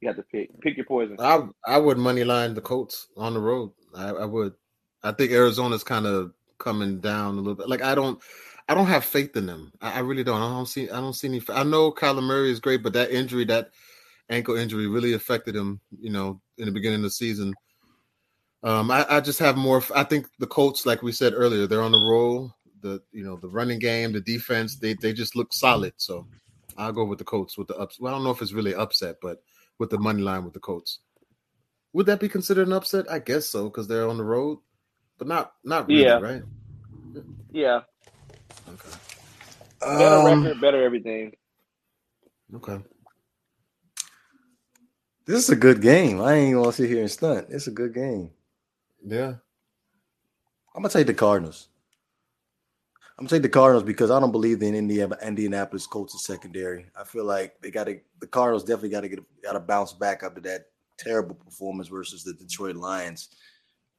you have to pick pick your poison. I I would money line the Colts on the road. I, I would. I think Arizona's kind of coming down a little bit. Like I don't. I don't have faith in them. I, I really don't. I don't see. I don't see any. I know Kyler Murray is great, but that injury, that ankle injury, really affected him. You know, in the beginning of the season. Um, I, I, just have more. I think the Colts, like we said earlier, they're on the roll. The you know the running game, the defense, they they just look solid. So I'll go with the Colts with the ups. Well, I don't know if it's really upset, but with the money line with the Colts. Would that be considered an upset? I guess so because they're on the road, but not not really, Yeah. right? Yeah. Better Um, record, better everything. Okay. this is a good game. I ain't gonna sit here and stunt. It's a good game. Yeah. I'm gonna take the Cardinals. I'm gonna take the Cardinals because I don't believe in Indiana, Indianapolis Colts secondary. I feel like they got to. The Cardinals definitely got to get got to bounce back after that terrible performance versus the Detroit Lions.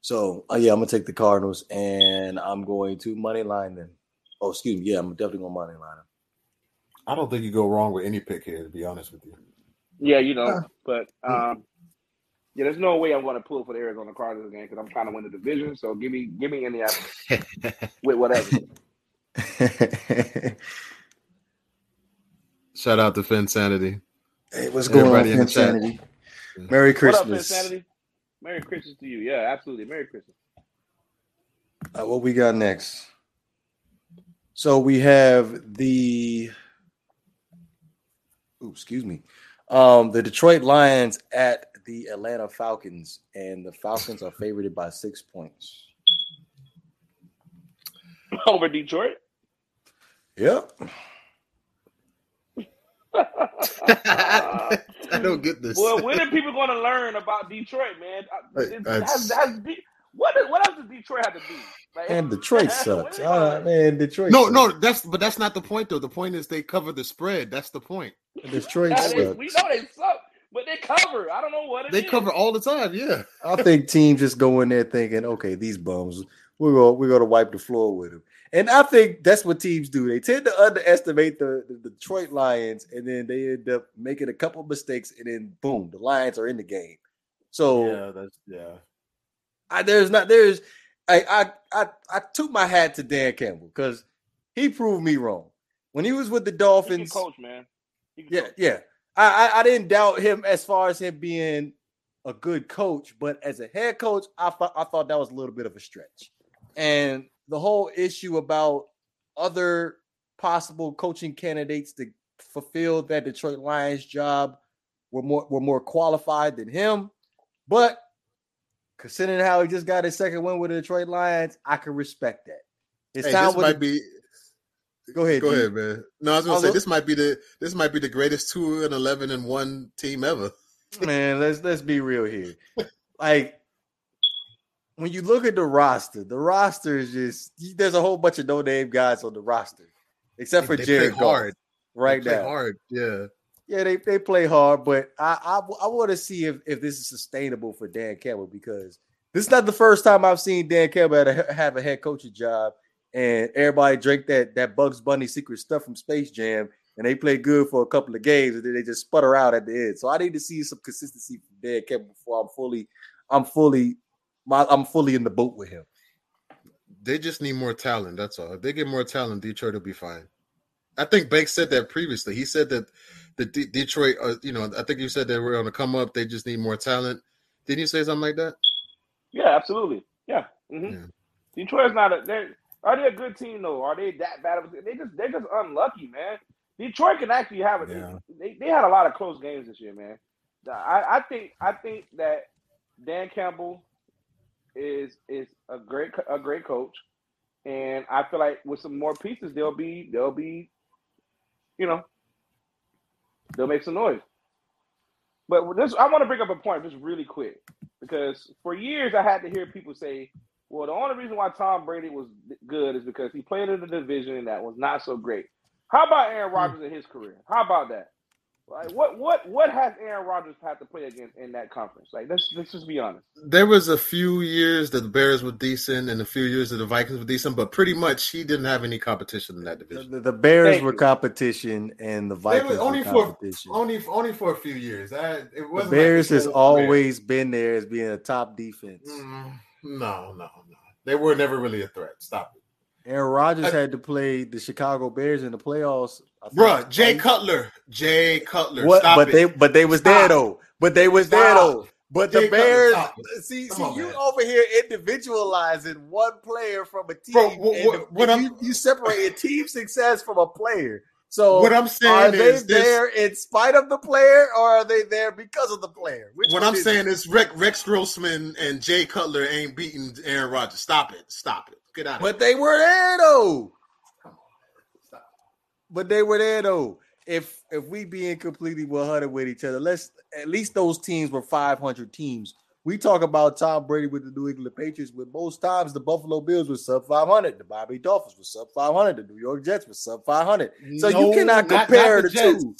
So, uh, yeah, I'm gonna take the Cardinals, and I'm going to money line them. Oh, excuse me. Yeah, I'm definitely gonna money line them. I don't think you go wrong with any pick here, to be honest with you. Yeah, you know, Uh, but um, yeah, there's no way I'm going to pull for the Arizona Cardinals again because I'm trying to win the division. So give me, give me Indianapolis with whatever. Shout out to Finn Sanity. hey, what's going Everybody on, in the chat. Insanity? Merry What up, Christmas. Insanity? Merry Christmas to you. Yeah, absolutely. Merry Christmas. Uh, what we got next? So we have the ooh, excuse me. Um, the Detroit Lions at the Atlanta Falcons, and the Falcons are favored by six points. Over Detroit. Yep. I don't get this. well, when are people going to learn about Detroit, man? It- that's- has- has De- what, what else does Detroit have to do? Like, And Detroit sucks. are they All gonna- right, man. Detroit. no, sucks. no, that's but that's not the point though. The point is they cover the spread. That's the point. Detroit Yeah, they- sucks. we know they suck, but they cover. I don't know what it They is. cover all the time. Yeah. I think teams just go in there thinking, okay, these bums, we're gonna we're going to wipe the floor with them. And I think that's what teams do. They tend to underestimate the, the Detroit Lions, and then they end up making a couple mistakes, and then boom, the Lions are in the game. So yeah, that's yeah. I, there's not there's I I I, I took my hat to Dan Campbell because he proved me wrong when he was with the Dolphins. coach, man. Yeah, coach. yeah. I, I I didn't doubt him as far as him being a good coach, but as a head coach, I thought I thought that was a little bit of a stretch. And the whole issue about other possible coaching candidates to fulfill that Detroit Lions job were more were more qualified than him. But considering how he just got his second win with the Detroit Lions, I can respect that. It's Hey, time this might be. Go ahead, Go D. ahead, man. No, I was gonna I'll say look- this might be the this might be the greatest two and eleven and one team ever. man, let's let's be real here. Like when you look at the roster, the roster is just there's a whole bunch of no name guys on the roster, except for They Jared Goff hard. right now. hard. Yeah. Yeah, they, they play hard, but I I, I want to see if, if this is sustainable for Dan Campbell because this is not the first time I've seen Dan Campbell have a, have a head coaching job and everybody drank that that Bugs Bunny secret stuff from Space Jam and they play good for a couple of games and then they just sputter out at the end. So I need to see some consistency from Dan Campbell before I'm fully I'm fully my, I'm fully in the boat with him. They just need more talent. That's all. If they get more talent, Detroit will be fine. I think Banks said that previously. He said that the D- Detroit, uh, you know, I think you said they were on the come up. They just need more talent. Didn't you say something like that? Yeah, absolutely. Yeah. hmm Yeah. Detroit's not a. They're, are they a good team though? Are they that bad? Of a, they just they're just unlucky, man. Detroit can actually have it. Yeah. They, they had a lot of close games this year, man. I, I think I think that Dan Campbell is is a great a great coach, and I feel like with some more pieces, they'll be they'll be, you know, they'll make some noise. But this, I want to bring up a point just really quick because for years I had to hear people say, "Well, the only reason why Tom Brady was good is because he played in a division that was not so great." How about Aaron hmm. Rodgers in his career? How about that? Like, what what what has Aaron Rodgers had to play against in that conference? Like, let's let's just be honest. There was a few years that the Bears were decent, and a few years that the Vikings were decent, but pretty much he didn't have any competition in that division. the- the Bears Thank were you. competition and the Vikings only were for only only for a few years. I, it the wasn't Bears like has this whole career. always been there as being a top defense. Mm, no, no, no. They were never really a threat. Stop it. Aaron Rodgers I- had to play the Chicago Bears in the playoffs. I think, Bruh, Jay. Cutler. Jay Cutler. What? Stop but it. they but they was there though. But they was there though. But Jay the Bears stop see Come see on, you man. over here individualizing one player from a team. Bro, wh- and wh- what you, I'm- you separating team success from a player. So What I'm saying are they is this- there in spite of the player, or are they there because of the player? Which What I'm is saying it? is Rex, Rex Grossman and Jay Cutler ain't beating Aaron Rodgers. Stop it. Stop it. Get out of but they were there though. Come on. Stop. But they were there though. If if we being completely 100 with each other, let's at least those teams were 500 teams. We talk about Tom Brady with the New England Patriots, but most times the Buffalo Bills were sub 500, the Bobby Dolphins were sub 500, the New York Jets were sub 500. So No, you cannot compare not the, Jets. two.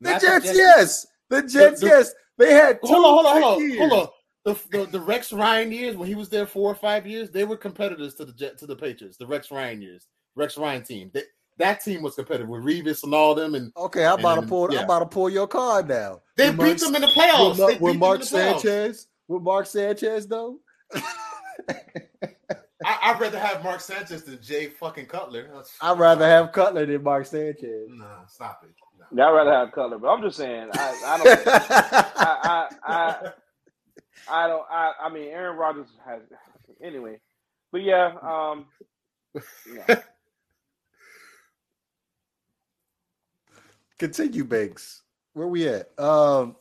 The Not Jets, yes. The Jets, the- yes. They had Hold on, hold on, hold on, years. hold on. The, the the Rex Ryan years when he was there four or five years, they were competitors to the Jet to the Patriots. The Rex Ryan years, Rex Ryan team. They, that team was competitive with Revis and all them, and Okay, I'm about to pull. yeah. I'm about to pull your card now. they With beat Mark- them in the playoffs. With, They Mar- beat with them Mark in the playoffs. Sanchez, with Mark Sanchez though. I, I'd rather have Mark Sanchez than Jay fucking Cutler. I'd rather have Cutler than Mark Sanchez. Nah, stop it. No. Yeah, I'd rather have color, but I'm just saying, I, I don't, I, I, I, I don't, I, I mean, Aaron Rodgers has, anyway, but yeah, um, yeah. Continue, Banks. Where we at? Um,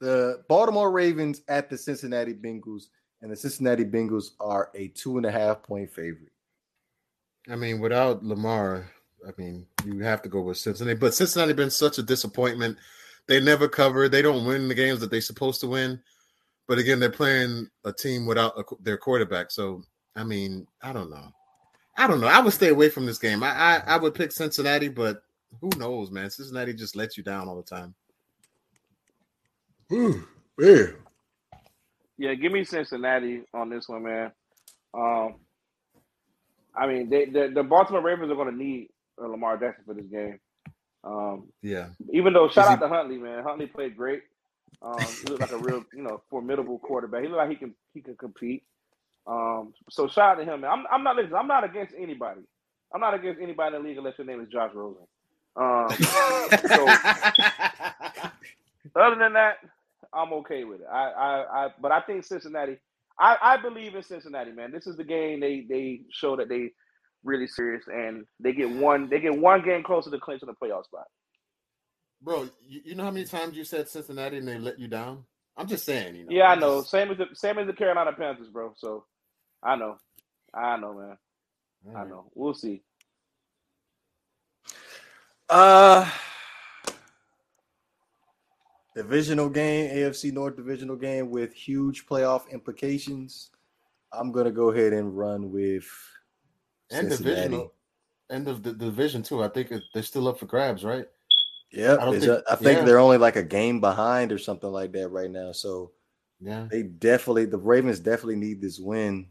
the Baltimore Ravens at the Cincinnati Bengals, and the Cincinnati Bengals are a two and a half point favorite. I mean, without Lamar, I mean, you have to go with Cincinnati. But Cincinnati been such a disappointment. They never cover. They don't win the games that they're supposed to win. But again, they're playing a team without a, their quarterback. So I mean, I don't know. I don't know. I would stay away from this game. I, I I would pick Cincinnati, but who knows, man? Cincinnati just lets you down all the time. yeah. Yeah, give me Cincinnati on this one, man. Um, I mean, they, the the Baltimore Ravens are going to need uh, Lamar Jackson for this game. Um, Yeah. even though shout Is out he- to Huntley, man. Huntley played great. Um, he looked like a real, you know, formidable quarterback. He looked like he can he can compete. Um, so shout out to him, man. I'm I'm not listen, I'm not against anybody. I'm not against anybody in the league unless your name is Josh Rosen. Um, so other than that, I'm okay with it. I, I, I but I think Cincinnati. I, I believe in Cincinnati, man. This is the game they they show that they really serious, and they get one they get one game closer to clinching the playoff spot. Bro, you, you know how many times you said Cincinnati and they let you down? I'm just saying, you know. Yeah, I know. just- Same as the same as the Carolina Panthers, bro. So I know, I know, man. I know. We'll see. Uh divisional game, AFC North divisional game with huge playoff implications. I'm gonna go ahead and run with And Cincinnati. divisional. End of the division too. I think they're still up for grabs, right? Yeah, I think- a- I think yeah. they're only like a game behind or something like that right now. So Yeah. they definitely the Ravens definitely need this win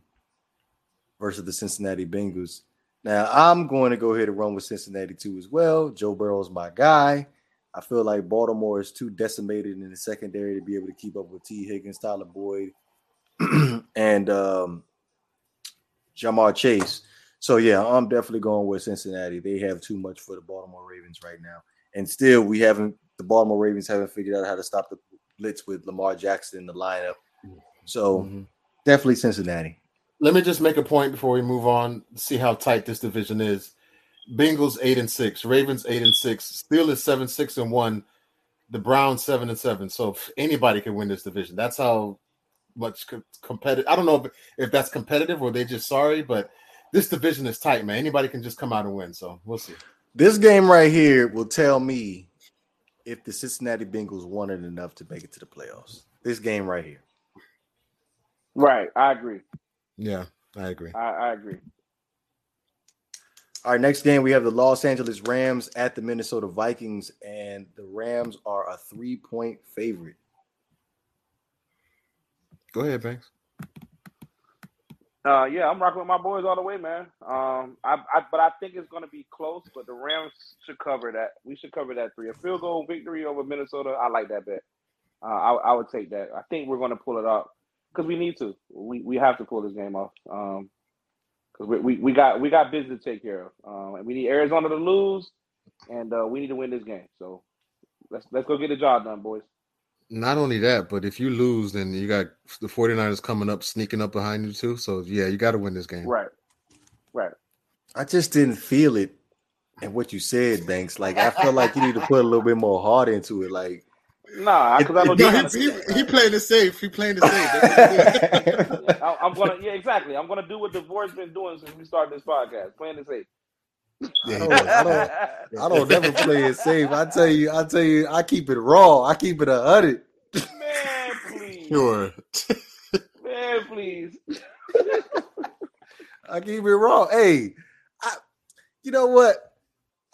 versus the Cincinnati Bengals. Now I'm going to go ahead and run with Cincinnati too as well. Joe Burrow's my guy. I feel like Baltimore is too decimated in the secondary to be able to keep up with Tee Higgins, Tyler Boyd, and um, Ja'Marr Chase. So yeah, I'm definitely going with Cincinnati. They have too much for the Baltimore Ravens right now, and still we haven't. The Baltimore Ravens haven't figured out how to stop the blitz with Lamar Jackson in the lineup. So Mhm. definitely Cincinnati. Let me just make a point before we move on. See how tight this division is. Bengals eight and six, Ravens eight and six, Steelers seven six and one, the Browns seven and seven. So if anybody can win this division. That's how much co- competitive. I don't know if, if that's competitive or they just sorry, but this division is tight, man. Anybody can just come out and win. So we'll see. This game right here will tell me if the Cincinnati Bengals wanted enough to make it to the playoffs. This game right here. Right, I agree. Yeah, I agree. I, I agree. All right, next game we have the Los Angeles Rams at the Minnesota Vikings, and the Rams are a three-point favorite. Go ahead, Banks. Uh, yeah, I'm rocking with my boys all the way, man. Um, I, I but I think it's going to be close. But the Rams should cover that. We should cover that three. A field goal victory over Minnesota. I like that bet. Uh, I, I would take that. I think we're going to pull it off because we need to. We we have to pull this game off. Um, because we, we, we got we got business to take care of. Um, and we need Arizona to lose, and uh, we need to win this game. So let's let's go get the job done, boys. Not only that, but if you lose, then you got the 49ers coming up, sneaking up behind you too. So yeah, you got to win this game. Right, right. I just didn't feel it and what you said, Banks. Like I felt like you need to put a little bit more heart into it. Like Nah, because I know No, you're he, he, he playing it safe. He playing it safe. Yeah, I- I'm gonna, yeah, exactly. I'm gonna do what DeVore's been doing since we started this podcast, playing it safe. I don't, I don't, I don't never play it safe. I tell you, I tell you, I keep it raw. I keep it a hundred. Man, please, sure. man, please. I keep it raw. Hey, I, you know what?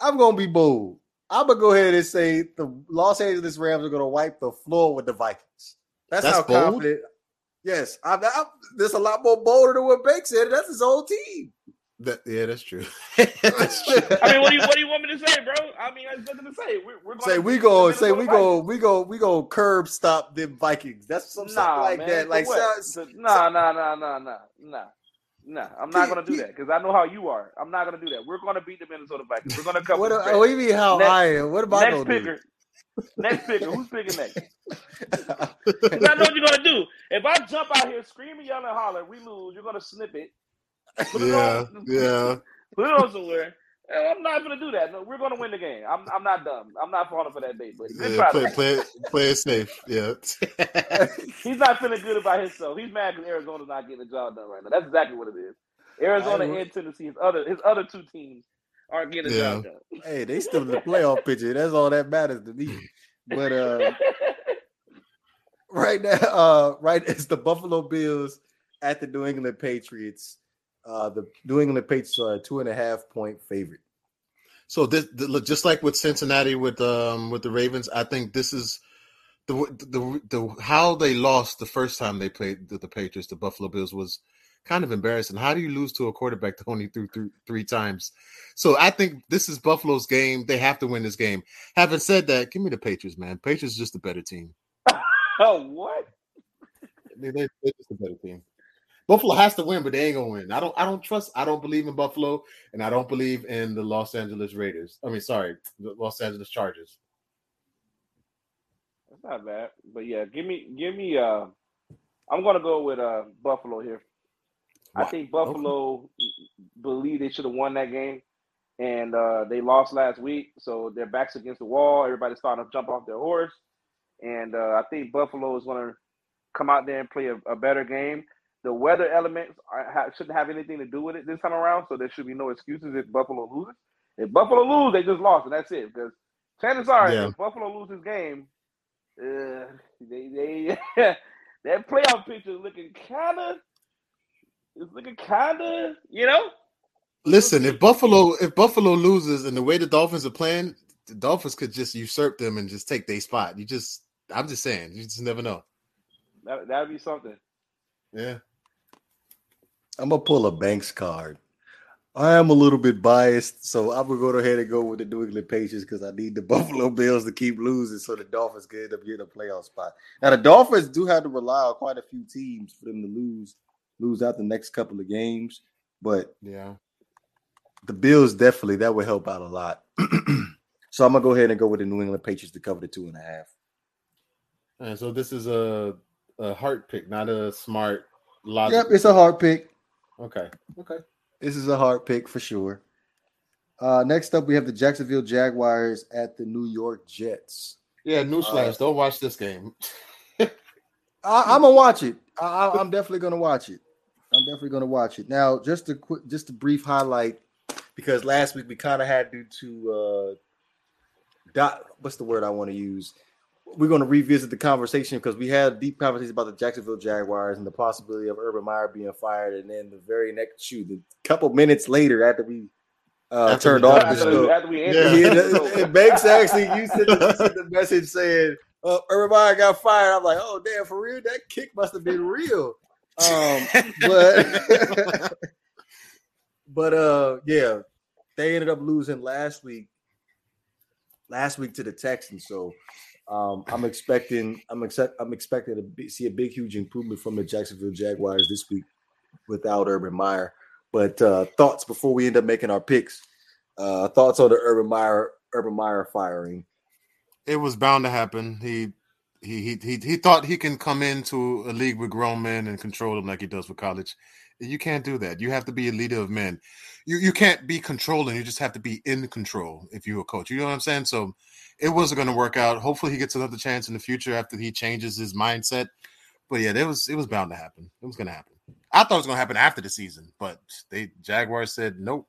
I'm gonna be bold. I'm gonna go ahead and say the Los Angeles Rams are gonna wipe the floor with the Vikings. That's, That's how bold? confident. Yes, I'm, I'm. There's a lot more bolder than what Banks said. That's his whole team. That, yeah, that's true. that's true. I mean, what do you what do you want me to say, bro? I mean, there's nothing to say. We're, we're gonna say we beat go. the Say we Minnesota go. We go. We go. Curb stop them Vikings. That's some Vikings. something Nah, like man, that. Like what? so- The- nah, nah, nah, nah, nah, nah. Nah, I'm not gonna do that because I know how you are. I'm not gonna do that. We're gonna beat the Minnesota Vikings. We're gonna cover. what, the do- what do you mean? How Next- I am? What about I next gonna do? Next picker. Who's picking next? 'Cause I know what you're gonna do. If I jump out here screaming, yelling, holler, we lose. You're gonna snip it. Put it Yeah, on, yeah. Put it on somewhere. And I'm not gonna do that. No, we're gonna win the game. I'm I'm not dumb. I'm not falling for that bait. But yeah try, play, though. play, play it safe. Yeah. he's not feeling good about himself. He's mad because Arizona's not getting the job done right now. That's exactly what it is. Arizona and Tennessee, his other his other two teams aren't getting the Yeah. job done. hey, they still in the playoff picture. That's all that matters to me. But uh, right now, uh, right, it's the Buffalo Bills at the New England Patriots. Uh, the New England Patriots are a two and a half point favorite. So this, the, look, just like with Cincinnati with um with the Ravens, I think this is the the the how they lost the first time they played the, the Patriots, the Buffalo Bills was kind of embarrassing. How do you lose to a quarterback that only threw through three times? So I think this is Buffalo's game. They have to win this game. Having said that, give me the Patriots, man. Patriots is just a better team. oh what? They, they, they're just a better team. Buffalo has to win, but they ain't gonna win. I don't. I don't trust. I don't believe in Buffalo, and I don't believe in the Los Angeles Raiders. I mean, sorry, the Los Angeles Chargers. That's not bad. But yeah, give me give me uh I'm gonna go with uh Buffalo here. I think Buffalo believe they should have won that game. And uh they lost last week, so their backs against the wall. Everybody's starting to jump off their horse. And uh, I think Buffalo is gonna come out there and play a, a better game. The weather elements are, ha, shouldn't have anything to do with it this time around, so there should be no excuses if Buffalo loses. If Buffalo lose, they just lost, and that's it. Because chances are, Yeah. if Buffalo loses game, uh, they they that playoff picture is looking kind of it's looking kind of you know. Listen, if Buffalo if Buffalo loses and the way the Dolphins are playing, the Dolphins could just usurp them and just take their spot. You just, I'm just saying, you just never know. That that'd be something. Yeah. I'm gonna pull a Banks card. I am a little bit biased, so I'm gonna go ahead and go with the New England Patriots because I need the Buffalo Bills to keep losing so the Dolphins can end up getting a playoff spot. Now the Dolphins do have to rely on quite a few teams for them to lose lose out the next couple of games, but Yeah. the Bills definitely that would help out a lot. so I'm gonna go ahead and go with the New England Patriots to cover the two and a half. And so this is a a heart pick, not a smart logic. Yep, it's a hard pick. Okay. Okay. This is a hard pick for sure. Uh, next up, we have the Jacksonville Jaguars at the New York Jets. Yeah, newsflash, Uh, don't watch this game. I, I'm gonna watch it. I, I, I'm definitely gonna watch it. I'm definitely gonna watch it. Now, just a quick, just a brief highlight because last week we kind of had to to uh, dot. What's the word I want to use? We're going to revisit the conversation because we had a deep conversation about the Jacksonville Jaguars and the possibility of Urban Meyer being fired, and then the very next shoot, a couple minutes later after we uh, After turned we off the show, after we Yeah. ended yeah, the the- show. and Banks actually you sent, the, you sent the message saying uh, everybody got fired. I'm like, oh damn, for real? That kick must have been real. Um, but but uh, yeah, they ended up losing last week. Last week to the Texans, so um, I'm expecting I'm expect I'm expecting to be, see a big huge improvement from the Jacksonville Jaguars this week without Urban Meyer. But uh, thoughts before we end up making our picks. Uh, thoughts on the Urban Meyer Urban Meyer firing? It was bound to happen. He He he he he thought he can come into a league with grown men and control them like he does with college. You can't do that. You have to be a leader of men. You you can't be controlling. You just have to be in control if you're a coach. You know what I'm saying? So it wasn't going to work out. Hopefully, he gets another chance in the future after he changes his mindset. But yeah, it was it was bound to happen. It was going to happen. I thought it was going to happen after the season, but they Jaguars said nope.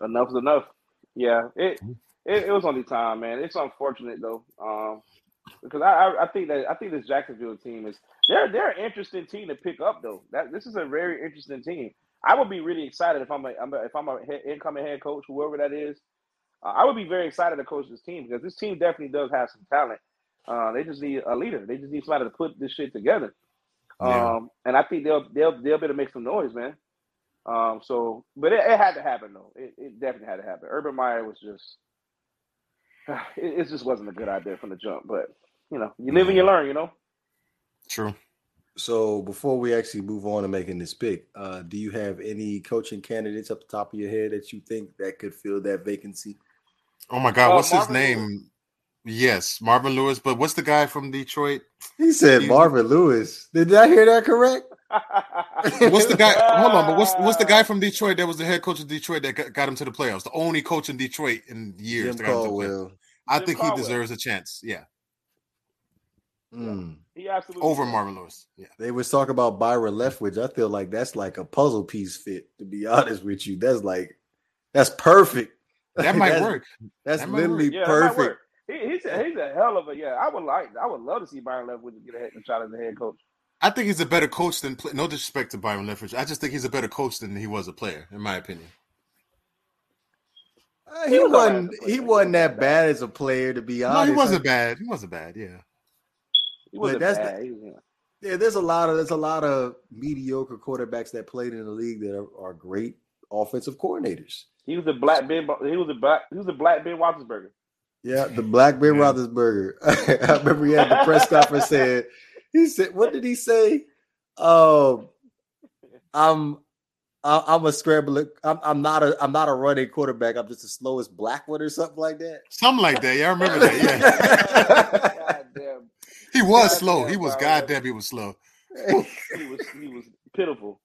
Enough's enough. Yeah, it, mm-hmm. It it was only time, man. It's unfortunate though, um, because I, I I think that I think this Jacksonville team is they're they're an interesting team to pick up though. That this is a very interesting team. I would be really excited if I'm a, I'm a if I'm a head, incoming head coach, whoever that is. Uh, I would be very excited to coach this team because this team definitely does have some talent. Uh, they just need a leader. They just need somebody to put this shit together. Yeah. Um, and I think they'll they'll they'll be able to make some noise, man. Um, so, but it, it had to happen though. It, it definitely had to happen. Urban Meyer was just, it, it just wasn't a good idea from the jump. But you know, you live and you learn. You know. True. So before we actually move on to making this pick, uh, do you have any coaching candidates up the top of your head that you think that could fill that vacancy? Oh my God, Uh, what's Marvin his name? Yes, Marvin Lewis. But what's the guy from Detroit? He said You- Marvin Lewis. Did I hear that correct? What's the guy? hold on, but what's what's the guy from Detroit that was the head coach of Detroit that got, got him to the playoffs? The only coach in Detroit in years. Jim that got him to the. Caldwell. I Jim think Caldwell. he deserves a chance. Yeah, Mm. he absolutely over did. Marvin Lewis. Yeah, They was talking about Byron Leftwich. I feel like that's like a puzzle piece fit. To be honest with you, that's like that's perfect. that might That's- work. That's That literally work. Yeah, perfect. work. He, he's a, he's a hell of a yeah. I would like I would love to see Byron Leftwich get a head, a shot as a head coach. I think he's a better coach than. Play, no disrespect to Byron Leftwich. I just think he's a better coach than he was a player, in my opinion. Uh, He he was wasn't. He wasn't that bad as a player, to be honest. No, he wasn't bad. He wasn't bad. Yeah. He wasn't that's bad. He was, yeah. Yeah, there's a lot of there's a lot of mediocre quarterbacks that played in the league that are, are great offensive coordinators. He was a black Ben. He was a black. He was a black Ben Roethlisberger. Yeah, the Black Ben Yeah. Roethlisberger. I remember he had the press conference said he said, "What did he say? Um, I'm I- I'm a scrambler. I'm, I'm not a I'm not a running quarterback. I'm just the slowest black one or something like that." Something like that. Yeah, I remember that. Yeah. God damn. he was God slow. damn, He was Byron goddamn. He was slow. He was he was pitiful.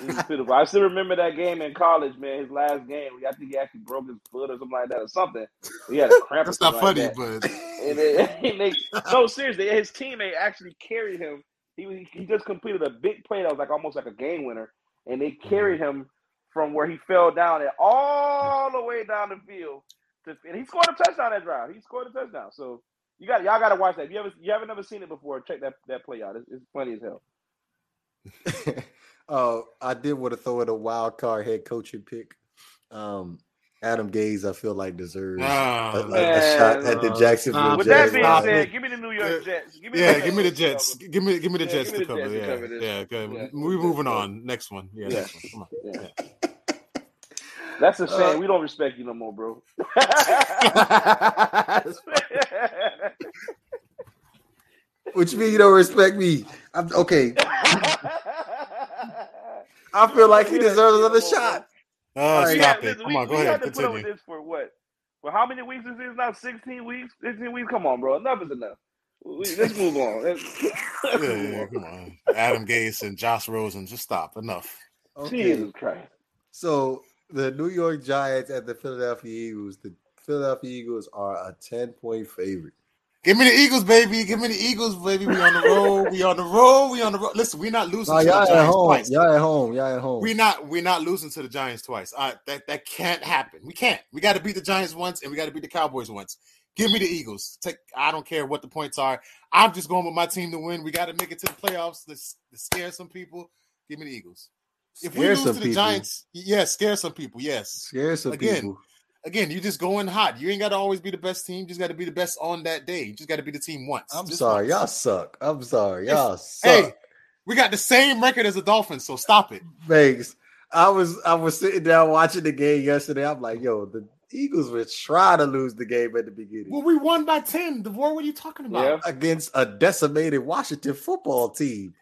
He was pitiful. I still remember that game in college, man. His last game. I think he actually broke his foot or something like that, or something. He had a cramp. That's not like funny, that. but And they, and they, no, seriously, his teammate actually carried him. He he just completed a big play that was like almost like a game winner, and they mm-hmm. carried him from where he fell down and all the way down the field. To, and he scored a touchdown that drive. He scored a touchdown. So you got y'all got to watch that. If you ever you haven't never seen it before, check that that play out. It's, it's funny as hell. Oh, I did want to throw in a wild card head coaching pick. Um, Adam Gase, I feel like deserves Ah, a, a- a shot at the Uh, Jacksonville stop With that being Stop said, give me the New York Jets. Give me yeah, the give me the Jets. Jets. Give me give me the Yeah, Jets give me to cover. Jets to Yeah, cover yeah. Good. Yeah, We're moving on. Next one. Yeah, Yeah. next one. Come on. Yeah. That's a shame. Uh, we don't respect you no more, bro. Which mean you don't respect me? I'm okay. I feel like he deserves another shot. Oh, right. stop Yeah, it. listen, Come we, on, go we ahead. had to put up with Continue. this for what? For how many weeks is this is now? 16 weeks? 15 weeks? Come on, bro. Enough is enough. We, let's move on. Let's, let's Yeah, move yeah, on. come on. Adam Gase and Josh Rosen. Just stop. Enough. Okay. Jesus Christ. So the New York Giants and the Philadelphia Eagles. The Philadelphia Eagles are a 10 point favorite. Give me the Eagles, baby. Give me the Eagles, baby. We on the road. We on the road. We on the road. Listen, we're not losing Oh, to the y'all at Giants home. twice. Y'all at home. Y'all at home. We're not we're not losing to the Giants twice. Uh, that that can't happen. We can't. We got to beat the Giants once, and we got to beat the Cowboys once. Give me the Eagles. Take. I don't care what the points are. I'm just going with my team to win. We got to make it to the playoffs. Let's, let's scare some people. Give me the Eagles. If we lose to the people. Giants, yes, scare some people. Yes. Scare some Again, people. Again, you just going hot. You ain't got to always be the best team. You just got to be the best on that day. You just got to be the team once. I'm Just sorry. once. Y'all suck. I'm sorry. Y'all suck. Hey, we got the same record as the Dolphins, so stop it. Thanks. I was I was sitting down watching the game yesterday. I'm like, yo, the Eagles were trying to lose the game at the beginning Well, we won by 10. DeVore, what are you talking about? Yeah. against a decimated Washington football team.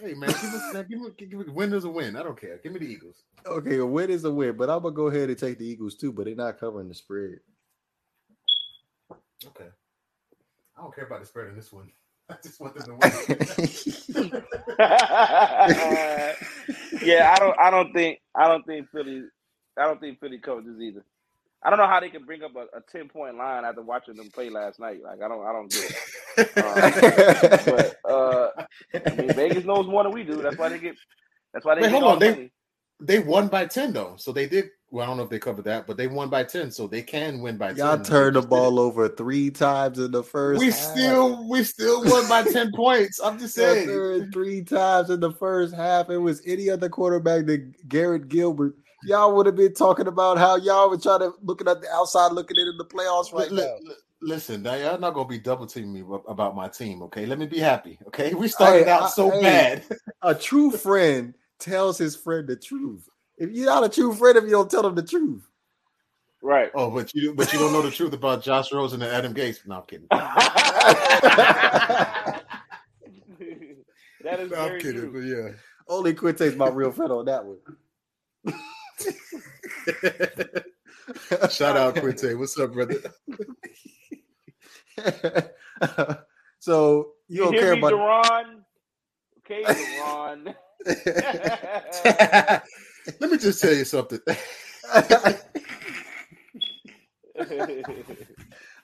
Hey man, give us give me give me win is a win. I don't care. Give me the Eagles. Okay, a win is a win, but I'm gonna go ahead and take the Eagles too. But they're not covering the spread. Okay. I don't care about the spread in this one. I just want them to win. yeah, I don't. I don't think. I don't think Philly. I don't think Philly covers either. I don't know how they can bring up a, a ten point line after watching them play last night. Like I don't. I don't get it. Um, but uh, I mean, Vegas knows more than we do. That's why they get. That's why they Wait, hold on, the they- they won by ten though, so they did. Well, I don't know if they covered that, but they won by ten, so they can win by Y'all They turned the just did it. ball over three times in the first. We half. still we still won by ten points. I'm just saying. three times in the first half. It was any other quarterback than Garrett Gilbert. Y'all would have been talking about how y'all were trying to looking at the outside, looking in the playoffs right Li- now. li- Listen, now y'all not gonna be double teaming me about my team, okay? Let me be happy, okay? We started Hey, out I- so hey. bad. A true friend tells his friend the truth. If you're not a true friend, if you don't tell him the truth, Right. Oh, but you but you don't know the truth about Josh Rosen and Adam Gase. No, I'm kidding. that is No, I'm kidding, true. but yeah. only Quinte's my real friend on that one. Shout out Quinte. What's up, brother? so you You don't care me, about Deron? Okay, Deron. Let me just tell you something.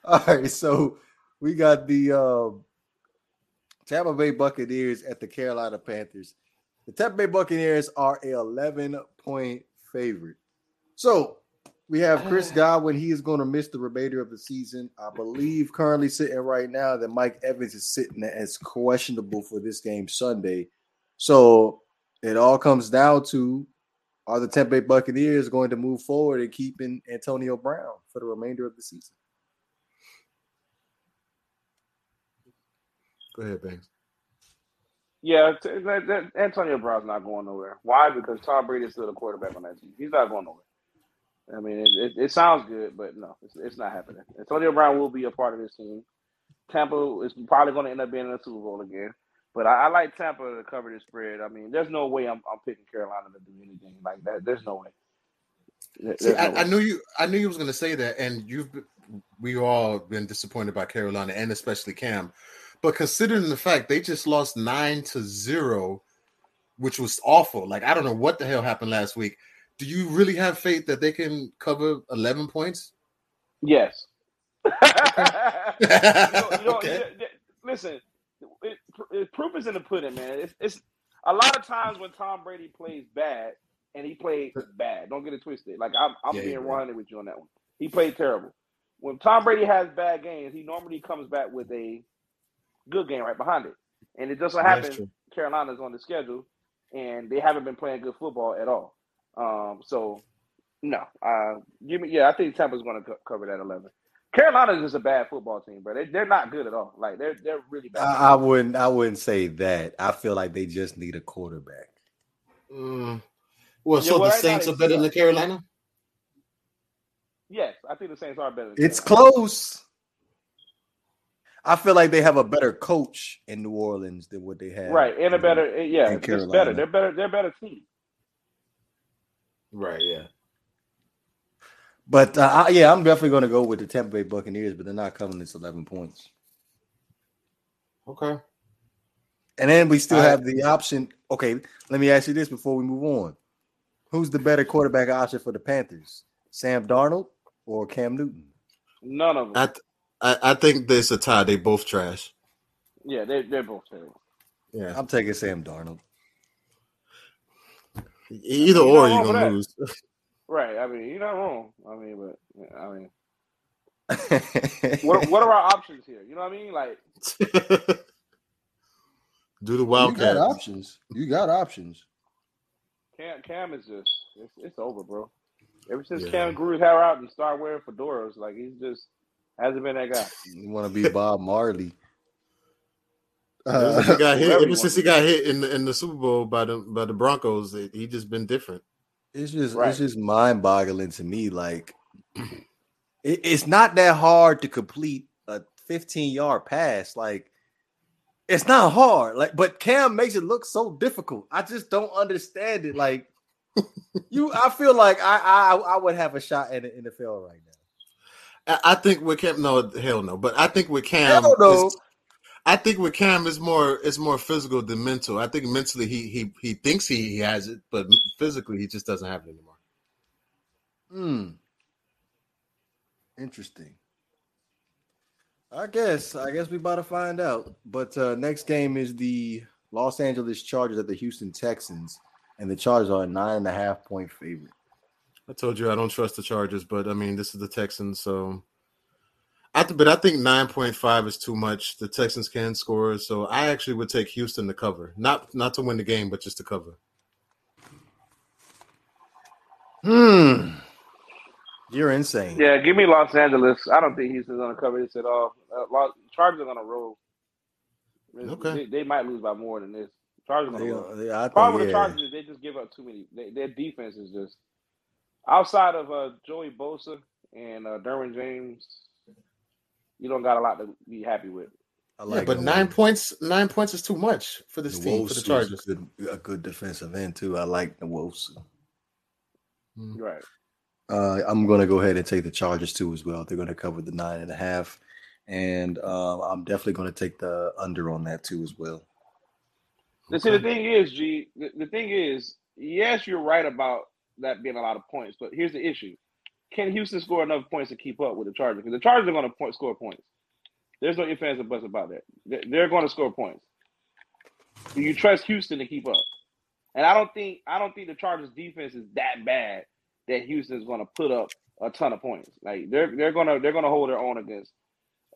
All right, so we got the um, Tampa Bay Buccaneers at the Carolina Panthers. The Tampa Bay Buccaneers are a 11 point favorite. So we have Chris ah. Godwin. He is going to miss the remainder of the season. I believe currently sitting right now that Mike Evans is sitting as questionable for this game Sunday. So it all comes down to are the Tampa Bay Buccaneers going to move forward and keeping Antonio Brown for the remainder of the season? Go ahead, Banks. Yeah, t- that, that, Antonio Brown's not going nowhere. Why? Because Tom Brady is still the quarterback on that team. He's not going nowhere. I mean, it, it, it sounds good, but no, it's, it's not happening. Antonio Brown will be a part of this team. Tampa is probably going to end up being in the Super Bowl again. But I, I like Tampa to cover this spread. I mean, there's no way I'm, I'm picking Carolina to do anything like that. There's no way. There- See, no I, I knew you. I knew you was going to say that, and you've. We all been disappointed by Carolina, and especially Cam. But considering the fact they just lost nine to zero, which was awful. Like I don't know what the hell happened last week. Do you really have faith that they can cover eleven points? Yes. you know, you know, Okay. listen, it, it, proof is in the pudding, man. It's, it's a lot of times when Tom Brady plays bad, and he played bad. Don't get it twisted. Like I'm, I'm Yeah, being. 100 with you on that one. He played terrible. When Tom Brady has bad games, he normally comes back with a good game right behind it. And it just so happens. Carolina's on the schedule, and they haven't been playing good football at all. Um, so no, uh, give me yeah. I think Tampa's going to co- cover that 11. Carolina's just a bad football team, but They, they're not good at all. Like they're they're really bad. I, I wouldn't. I wouldn't say that. I feel like they just need a quarterback. Mm. Well, Yeah, so well, the right Saints are better than Carolina. yes, I think the Saints are better. Than It's Carolina. close. I feel like they have a better coach in New Orleans than what they have. right, and a better yeah, it's better. They're better. They're better team. Right. Yeah. But uh, I- yeah, I'm definitely going to go with the Tampa Bay Buccaneers, but they're not covering this 11 points. Okay. And then we still I- have the option. Okay, let me ask you this before we move on: Who's the better quarterback option for the Panthers, Sam Darnold or Cam Newton? None of them. I, th- I I think there's a tie. They both trash. yeah, they they're both terrible. Yeah. I'm taking Sam Darnold. Either You or, you're wrong with gonna lose. Right. I mean, you're not wrong. I mean, but yeah, I mean, what what are our options here? You know what I mean? Like, Do the you got options. You got options. Cam Cam is just it's, it's over, bro. Ever since Yeah. Cam grew his hair out and started wearing fedoras, like he's just hasn't been that guy. You want to be Bob Marley? Ever since Uh, he got hit, ever since he got hit in the in the Super Bowl by the by the Broncos, it- he just been different. it's just Right. it's just mind boggling to me. Like it, it's not that hard to complete a 15 yard pass. Like it's not hard. Like, but Cam makes it look so difficult. I just don't understand it. Like you, I feel like I I, I would have a shot in the NFL right now. I think with Cam, no, hell no. But I think with Cam, Hell no. I think with Cam is more it's more physical than mental. I think mentally he he he thinks he, he has it, but physically he just doesn't have it anymore. Hmm. Interesting. I guess. I guess we about to find out. But uh next game is the Los Angeles Chargers at the Houston Texans, and the Chargers are a nine and a half point favorite. I told you I don't trust the Chargers, but I mean this is the Texans, so I th- but I think nine point five is too much. The Texans can score, so I actually would take Houston to cover, not not to win the game, but just to cover. Hmm. You're insane. Yeah, give me Los Angeles. I don't think Houston's gonna cover this at all. Uh, Los, Chargers are gonna roll. Okay. They, they might lose by more than this. Chargers are gonna They- roll. they- I Problem with think, the. Chargers is they just give up too many. They, their defense is just outside of uh, Joey Bosa and uh, Derwin James. You don't got a lot to be happy with. I Yeah, like but nine Wolves. points nine points is too much for this The team Wolves for the Chargers. a good, a good defensive end too. I like the Wolves. Right. Uh, I'm going to go ahead and take the Chargers too as well. They're going to cover the nine and a half, and uh, I'm definitely going to take the under on that too as well. The- See, the thing is, G. The, the thing is, yes, you're right about that being a lot of points, but here's the issue: Can Houston score enough points to keep up with the Chargers? Because the Chargers are going to point, score points. There's no ifs, ands, or buts about that. They're, they're going to score points. Do you trust Houston to keep up? And I don't think I don't think the Chargers defense is that bad that Houston's going to put up a ton of points. Like they're they're going to they're going to hold their own against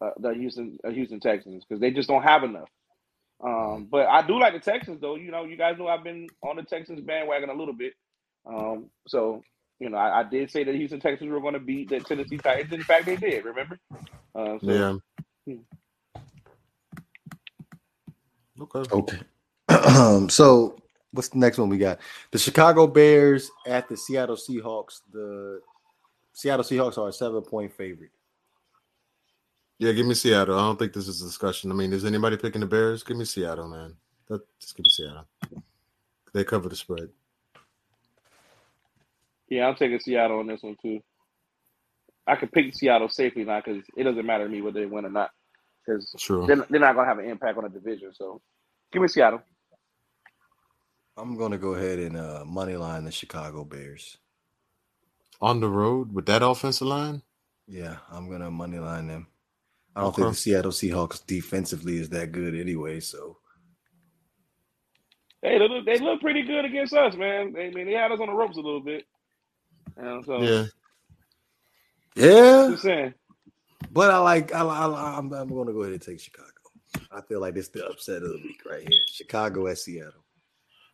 uh, the Houston uh, Houston Texans because they just don't have enough. Um, but I do like the Texans, though. You know, you guys know I've been on the Texans bandwagon a little bit. Um, so you know, I, I did say that the Houston Texans were going to beat the Tennessee Titans. In fact, they did. Remember? Uh, so, Yeah. Hmm. Okay. Okay. so what's the next one we got? The Chicago Bears at the Seattle Seahawks. The Seattle Seahawks are a seven point favorite. Yeah, give me Seattle. I don't think this is a discussion. I mean, is anybody picking the Bears? Give me Seattle, man. That, just give me Seattle. They cover the spread. Yeah, I'm taking Seattle on this one too. I could pick Seattle safely now because it doesn't matter to me whether they win or not because True. they're, they're not going to have an impact on the division. So, give me Seattle. I'm gonna go ahead and uh, money line the Chicago Bears. On the road with that offensive line? Yeah, I'm gonna money line them. I don't Okay. think the Seattle Seahawks defensively is that good anyway. So Hey, they look, they look pretty good against us, man. I mean, they had us on the ropes a little bit. And so, Yeah. yeah, just saying. but I like. I, I, I'm, I'm gonna go ahead and take Chicago. I feel like it's the upset of the week right here. Chicago at Seattle.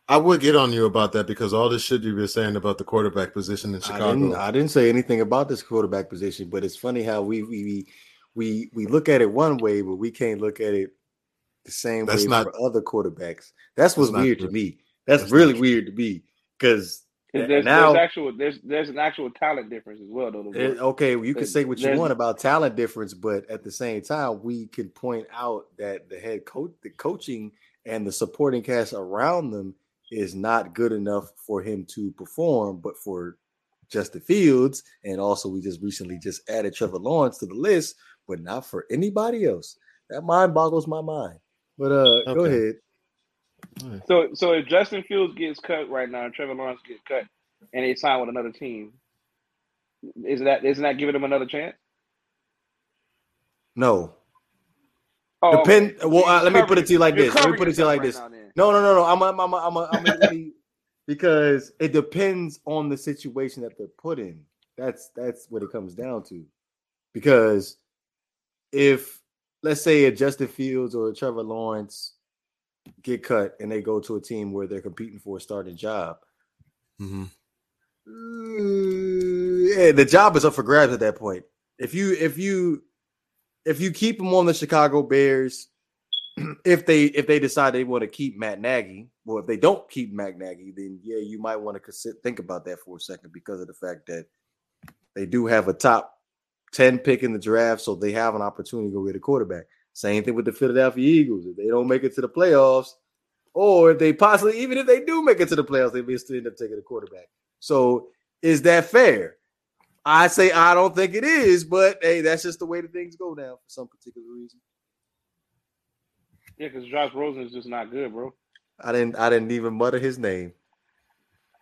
I would get on you about that because all this shit you've been saying about the quarterback position in I didn't, Chicago. I didn't say anything about this quarterback position, but it's funny how we we we we, we look at it one way, but we can't look at it the same That's way not- for other quarterbacks. That's what's That's weird true. to me. That's, That's really weird to me because There's, there's now actual there's there's an actual talent difference as well, though. it- okay, you can say what you want about talent difference, but at the same time, we can point out that the head coach, the coaching, and the supporting cast around them is not good enough for him to perform. But for Justin Fields, and also we just recently just added Trevor Lawrence to the list, but not for anybody else. That mind boggles my mind. But uh, go Okay. So so if Justin Fields gets cut right now and Trevor Lawrence gets cut and they sign with another team, isn't that isn't that giving them another chance? No, Oh, Depend. okay. Well, uh, let me put it to you like this. Let me put it to you like right this. now. No, no, no, no. I'm, I'm, I'm, I'm, I'm, I'm because it depends on the situation that they're put in. That's that's what it comes down to. Because if let's say a Justin Fields or a Trevor Lawrence get cut and they go to a team where they're competing for a starting job, Mhm. uh, yeah, the job is up for grabs at that point. If you if you if you keep them on the Chicago Bears, if they if they decide they want to keep Matt Nagy, well, if they don't keep Matt Nagy, then yeah, you might want to consider, think about that for a second because of the fact that they do have a top ten pick in the draft, so they have an opportunity to go get a quarterback. Same thing with the Philadelphia Eagles. If they don't make it to the playoffs, or if they possibly even if they do make it to the playoffs, they may still end up taking a quarterback. So is that fair? I say I don't think it is, but hey, that's just the way the things go now for some particular reason. Yeah, because Josh Rosen is just not good, bro. I didn't I didn't even mutter his name.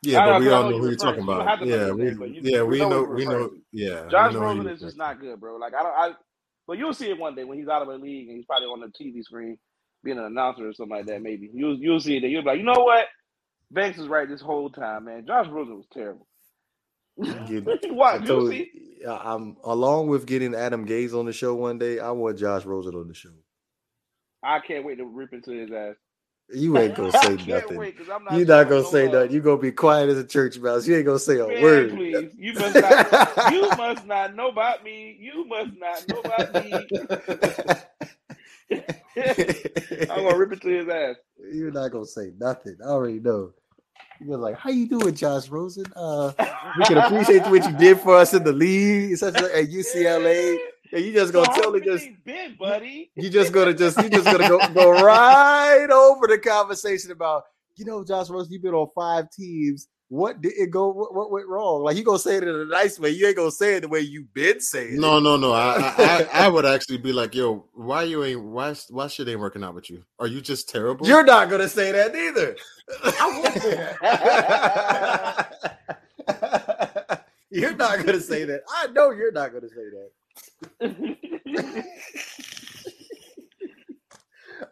Yeah, but we all know know who you're talking to. You about. Yeah, we name, yeah we know know we know yeah. Josh Rosen is just not good, bro. Like I don't, I, but you'll see it one day when he's out of the league and he's probably on the TV screen being an announcer or something like that. Maybe you'll you'll see it. You'll be like, you know what? Banks is right this whole time, man. Josh Rosen was terrible. You- Why? You told- see? I- I'm along with getting Adam Gase on the show one day. I want Josh Rosen on the show. I can't wait to rip into his ass. You ain't gonna say nothing. wait not. You're not gonna say nothing. You gonna be quiet as a church mouse. You ain't gonna say a Man, word. please. You must not. you must not know about me. You must not know about me. I'm gonna rip it to his ass. You're not gonna say nothing. I already know. You're like, how you doing, Josh Rosen? Uh, we can appreciate what you did for us in the league, such as at UCLA. And you just gonna how totally just everything been, buddy? you just gonna just you just gonna go go right over the conversation about you know Josh Rosen, you've been on five teams. What did it go? What, what went wrong? Like you gonna say it in a nice way. You ain't gonna say it the way you've been saying. it. No, no, no. I, I, I I would actually be like, yo, why you ain't why why shit ain't working out with you? Are you just terrible? You're not gonna say that either. you're not gonna say that. I know you're not gonna say that.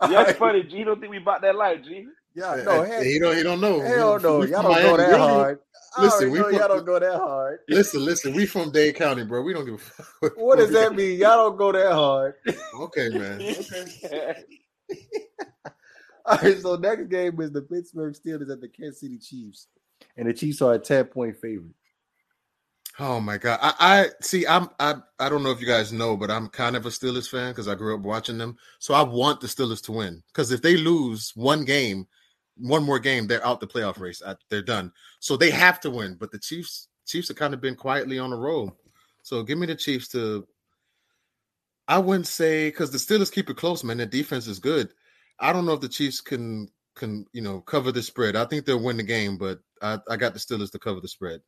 That's funny, G. You don't think we bought that life, G? Yeah, no, hey, hell, he don't he don't know. hell no. Y'all don't go Miami. that hard. Listen, we know from- y'all don't go that hard. Listen, listen, we from Dade County, bro. We don't give a fuck. What does that mean? Y'all don't go that hard. Okay, man. Okay. All right, so next game is the Pittsburgh Steelers at the Kansas City Chiefs, and the Chiefs are a ten point favorite. Oh my god. I, I see I'm I I don't know if you guys know, but I'm kind of a Steelers fan because I grew up watching them. So I want the Steelers to win. Because if they lose one game, one more game, they're out the playoff race. I, they're done. So they have to win. But the Chiefs, Chiefs have kind of been quietly on a roll. So give me the Chiefs to I wouldn't say because the Steelers keep it close, man. Their defense is good. I don't know if the Chiefs can can you know cover the spread. I think they'll win the game, but I, I got the Steelers to cover the spread.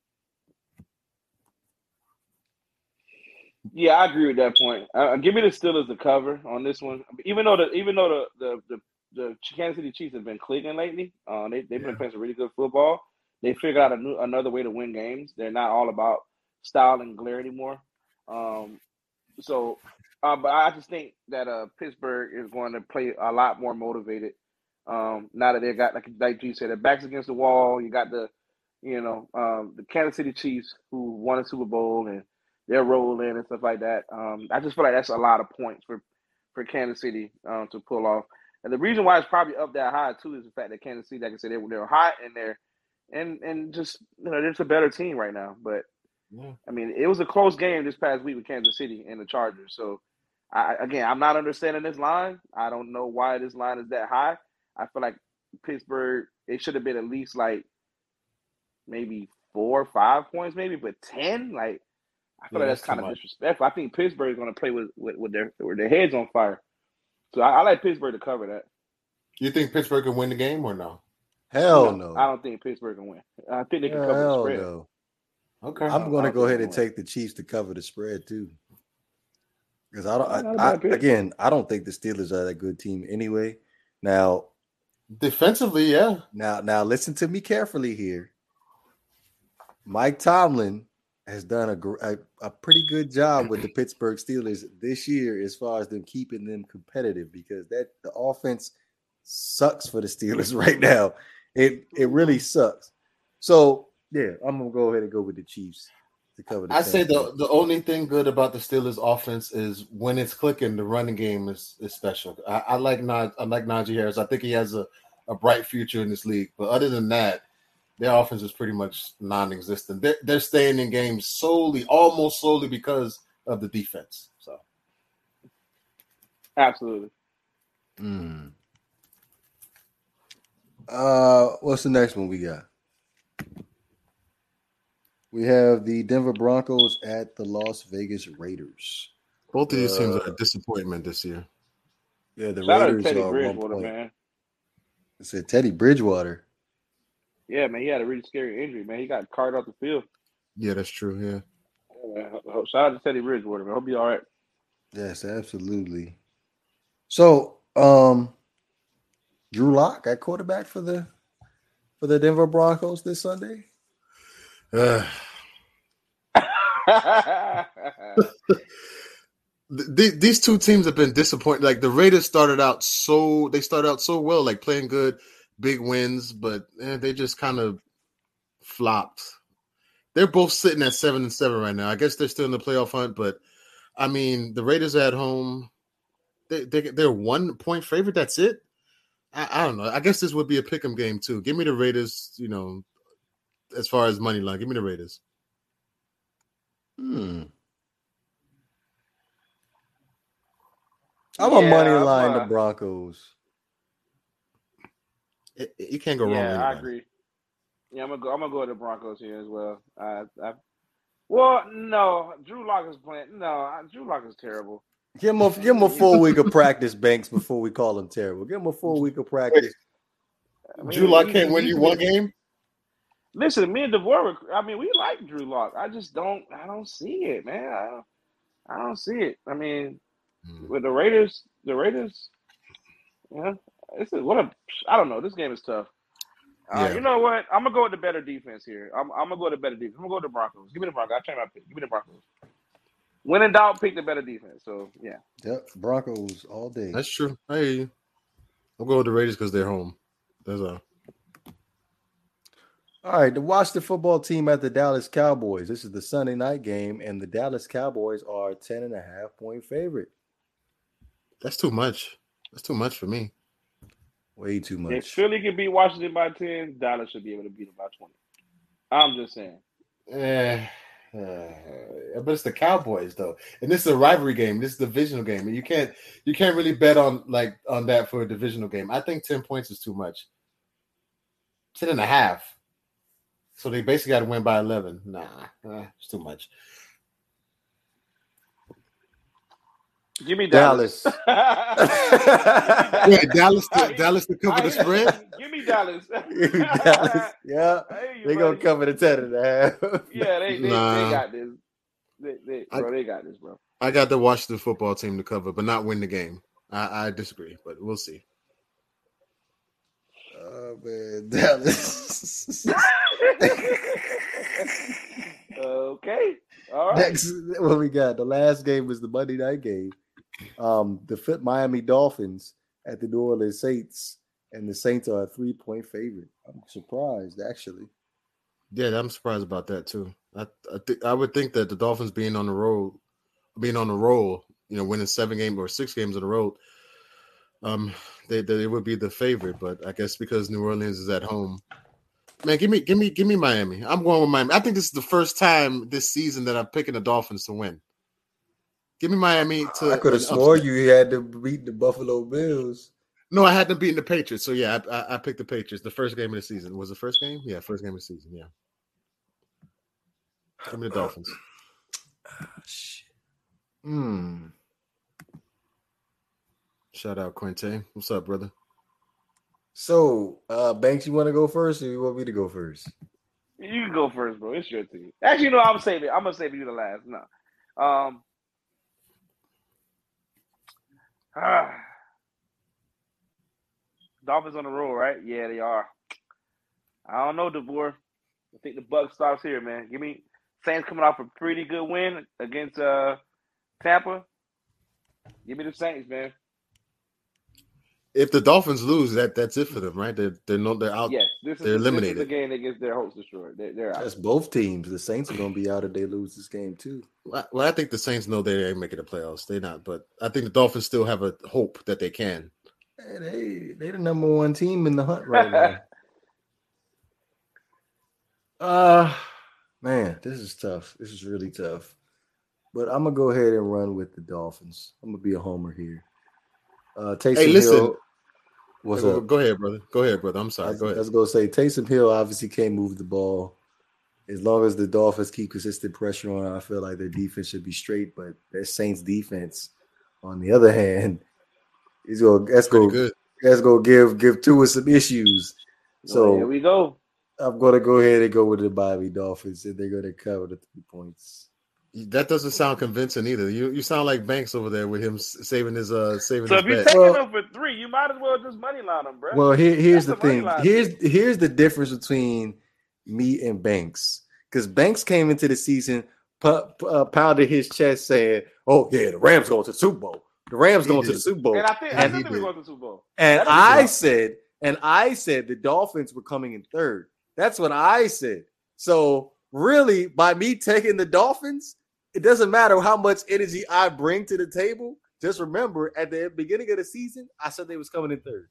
Yeah, I agree with that point. Uh, give me the Steelers to cover on this one. Even though the even though the the the, the Kansas City Chiefs have been clicking lately, uh, they they've been playing some really good football. They figured out a new another way to win games. They're not all about style and glare anymore. Um, so, uh, but I just think that uh, Pittsburgh is going to play a lot more motivated. Um, now that they got like like you said, their backs against the wall. You got the, you know, um, the Kansas City Chiefs who won a Super Bowl and they're rolling and stuff like that. Um, I just feel like that's a lot of points for for Kansas City um, to pull off. And the reason why it's probably up that high too is the fact that Kansas City, like I said, they were they're hot and they're and and just you know they're just a better team right now. But Yeah. I mean, it was a close game this past week with Kansas City and the Chargers. So I again, I'm not understanding this line. I don't know why this line is that high. I feel like Pittsburgh it should have been at least like maybe four or five points, maybe, but ten like. I feel Yeah, like that's that's kind of much. disrespectful. I think Pittsburgh is going to play with, with, with their with their heads on fire. So I, I like Pittsburgh to cover that. You think Pittsburgh can win the game or no? Hell no. I don't think Pittsburgh can win. I think they can cover the spread. no. Okay. I'm going to go ahead and take the Chiefs to cover the spread too. Because I don't, Not a I, bad I, again, I don't think the Steelers are that good team anyway. Now, Defensively, yeah. now, now, listen to me carefully here. Mike Tomlin has done a, a a pretty good job with the Pittsburgh Steelers this year, as far as them keeping them competitive, because that the offense sucks for the Steelers right now. It it really mm-hmm. sucks. So yeah, I'm gonna go ahead and go with the Chiefs to cover. The I say the the only thing good about the Steelers offense is when it's clicking, the running game is, is special. I, I like Naj, I like Najee Harris. I think he has a, a bright future in this league. But other than that, their offense is pretty much non-existent. They're, they're staying in games solely, almost solely because of the defense. So Absolutely. Mm. Uh, what's the next one we got? We have the Denver Broncos at the Las Vegas Raiders. both of these teams Uh, are a disappointment this year. Yeah, the Shout out to Raiders Teddy are one Bridgewater, point. man. It said Teddy Bridgewater. Yeah, man, he had a really scary injury, man. He got carted off the field. Yeah, that's true. Yeah. Yeah, shout out to Teddy Bridgewater. Man. Hope you all right. Yes, absolutely. So, um, Drew Lock at quarterback for the for the Denver Broncos this Sunday. Uh, these two teams have been disappointed. Like the Raiders started out so they started out so well, like playing good, big wins, but eh, they just kind of flopped. They're both sitting at seven and seven right now. I guess they're still in the playoff hunt, but I mean the Raiders are at home. They, they they're one point favorite. That's it. I, I don't know. I guess this would be a pick'em game too. Give me the Raiders. You know, as far as money line, give me the Raiders. Hmm. I'm a Yeah, money I'm, line uh, the Broncos. It- it- you can't go wrong. with yeah, I agree. Yeah, I'm gonna go. I'm gonna go to the Broncos here as well. I, I, well, no, Drew Lock is playing. No, I- Drew Lock is terrible. Give him a give him a full week of practice, Banks, before we call him terrible. Give him a full week of practice. I mean, Drew Lock can't win you one game. Listen, me and DeVore. I mean, we like Drew Lock. I just don't. I don't see it, man. I don't. I don't see it. I mean, Hmm. with the Raiders, the Raiders. Yeah, this is what a. I don't know. This game is tough. Uh, Yeah. You know what? I'm gonna go with the better defense here. I'm, I'm gonna go with the better defense. I'm gonna go with the Broncos. Give me the Broncos. I change my pick. Give me the Broncos. When in doubt, pick the better defense. So yeah. Yep, Broncos all day. That's true. Hey. I'll go with the Raiders because they're home. That's all. All right, to watch the football team at the Dallas Cowboys. This is the Sunday night game, and the Dallas Cowboys are a 10 and a half point favorite. That's too much. That's too much for me. Way too much. If much. Philly can beat Washington by ten, Dallas should be able to beat them by twenty. I'm just saying. Eh, uh, but it's the Cowboys though, and this is a rivalry game. This is a divisional game, and you can't you can't really bet on like on that for a divisional game. I think ten points is too much. Ten and a half. So they basically got to win by eleven. Nah, uh, it's too much. Give me Dallas. Dallas. Yeah, Dallas, to, Dallas to cover the spread. Give me Dallas. Dallas. Yeah. Hey, They're going to cover the 10 and a half. Yeah, they they, Nah. they got this. They, they, I- bro, they got this, bro. I got the Washington football team to cover, but not win the game. I, I disagree, but we'll see. Oh, man. Dallas. okay. All right. Next, what we got? The last game was the Monday night game. Um, the Miami Dolphins at the New Orleans Saints, and the Saints are a three point favorite. I'm surprised, actually. Yeah, I'm surprised about that too. I I, th- I would think that the Dolphins being on the road, being on the roll, you know, winning seven games or six games on the road, um, they they would be the favorite. But I guess because New Orleans is at home, man, give me give me give me Miami. I'm going with Miami. I think this is the first time this season that I'm picking the Dolphins to win. Give me Miami to. I could have an swore upset. you had to beat the Buffalo Bills. No, I had them beating the Patriots. So yeah, I, I, I picked the Patriots. The first game of the season was the first game. Yeah, first game of the season. Yeah. Give me the Dolphins. Shit. Hmm. Shout out Quinte. What's up, brother? So, uh, Banks, you want to go first, or you want me to go first? You can go first, bro. It's your team. Actually, no, I'm saving. I'm gonna save you the last. No. Um. Ah. Dolphins on the roll, right? Yeah, they are. I don't know, DeVore. I think the buck stops here, man. Give me Saints coming off a pretty good win against uh Tampa. Give me the Saints, man. If the Dolphins lose, that that's it for them, right? They're they're no they're out. Yes, this is They're this is the eliminated. game that gets their hopes destroyed. They're, they're out. That's both teams. The Saints are going to be out if they lose this game too. Well, well, I think the Saints know they ain't making the playoffs. They're not, but I think the Dolphins still have a hope that they can. Hey, they they the number one team in the hunt right now. uh man, this is tough. This is really tough. But I'm gonna go ahead and run with the Dolphins. I'm gonna be a homer here. Uh Taysom Hey, listen. Hill. What's go, up? go ahead, brother. Go ahead, brother. I'm I sorry. was, Go I ahead. was gonna say Taysom Hill obviously can't move the ball. As long as the Dolphins keep consistent pressure on, I feel like their defense should be straight. But their Saints defense, on the other hand, is going that's Pretty going good. that's gonna give give Tua some issues. So here we go. I'm gonna go ahead and go with the Miami Dolphins, and they're gonna cover the three points. That doesn't sound convincing either. You you sound like Banks over there with him saving his uh saving so his if you're bet. taking Well- them for three, you might as well just money line them, bro. Well, here, here's That's the the thing. Here's here's the difference between me and Banks. Because Banks came into the season, pu- pu- uh, pounded his chest, saying, "Oh yeah, the Rams going to the Super Bowl. The Rams He going to the Super Bowl." and I think and still he think we're going to the Super Bowl. And That is I right. said, and I said the Dolphins were coming in third. That's what I said. So really, by me taking the Dolphins, it doesn't matter how much energy I bring to the table. Just remember, at the beginning of the season, I said they was coming in third.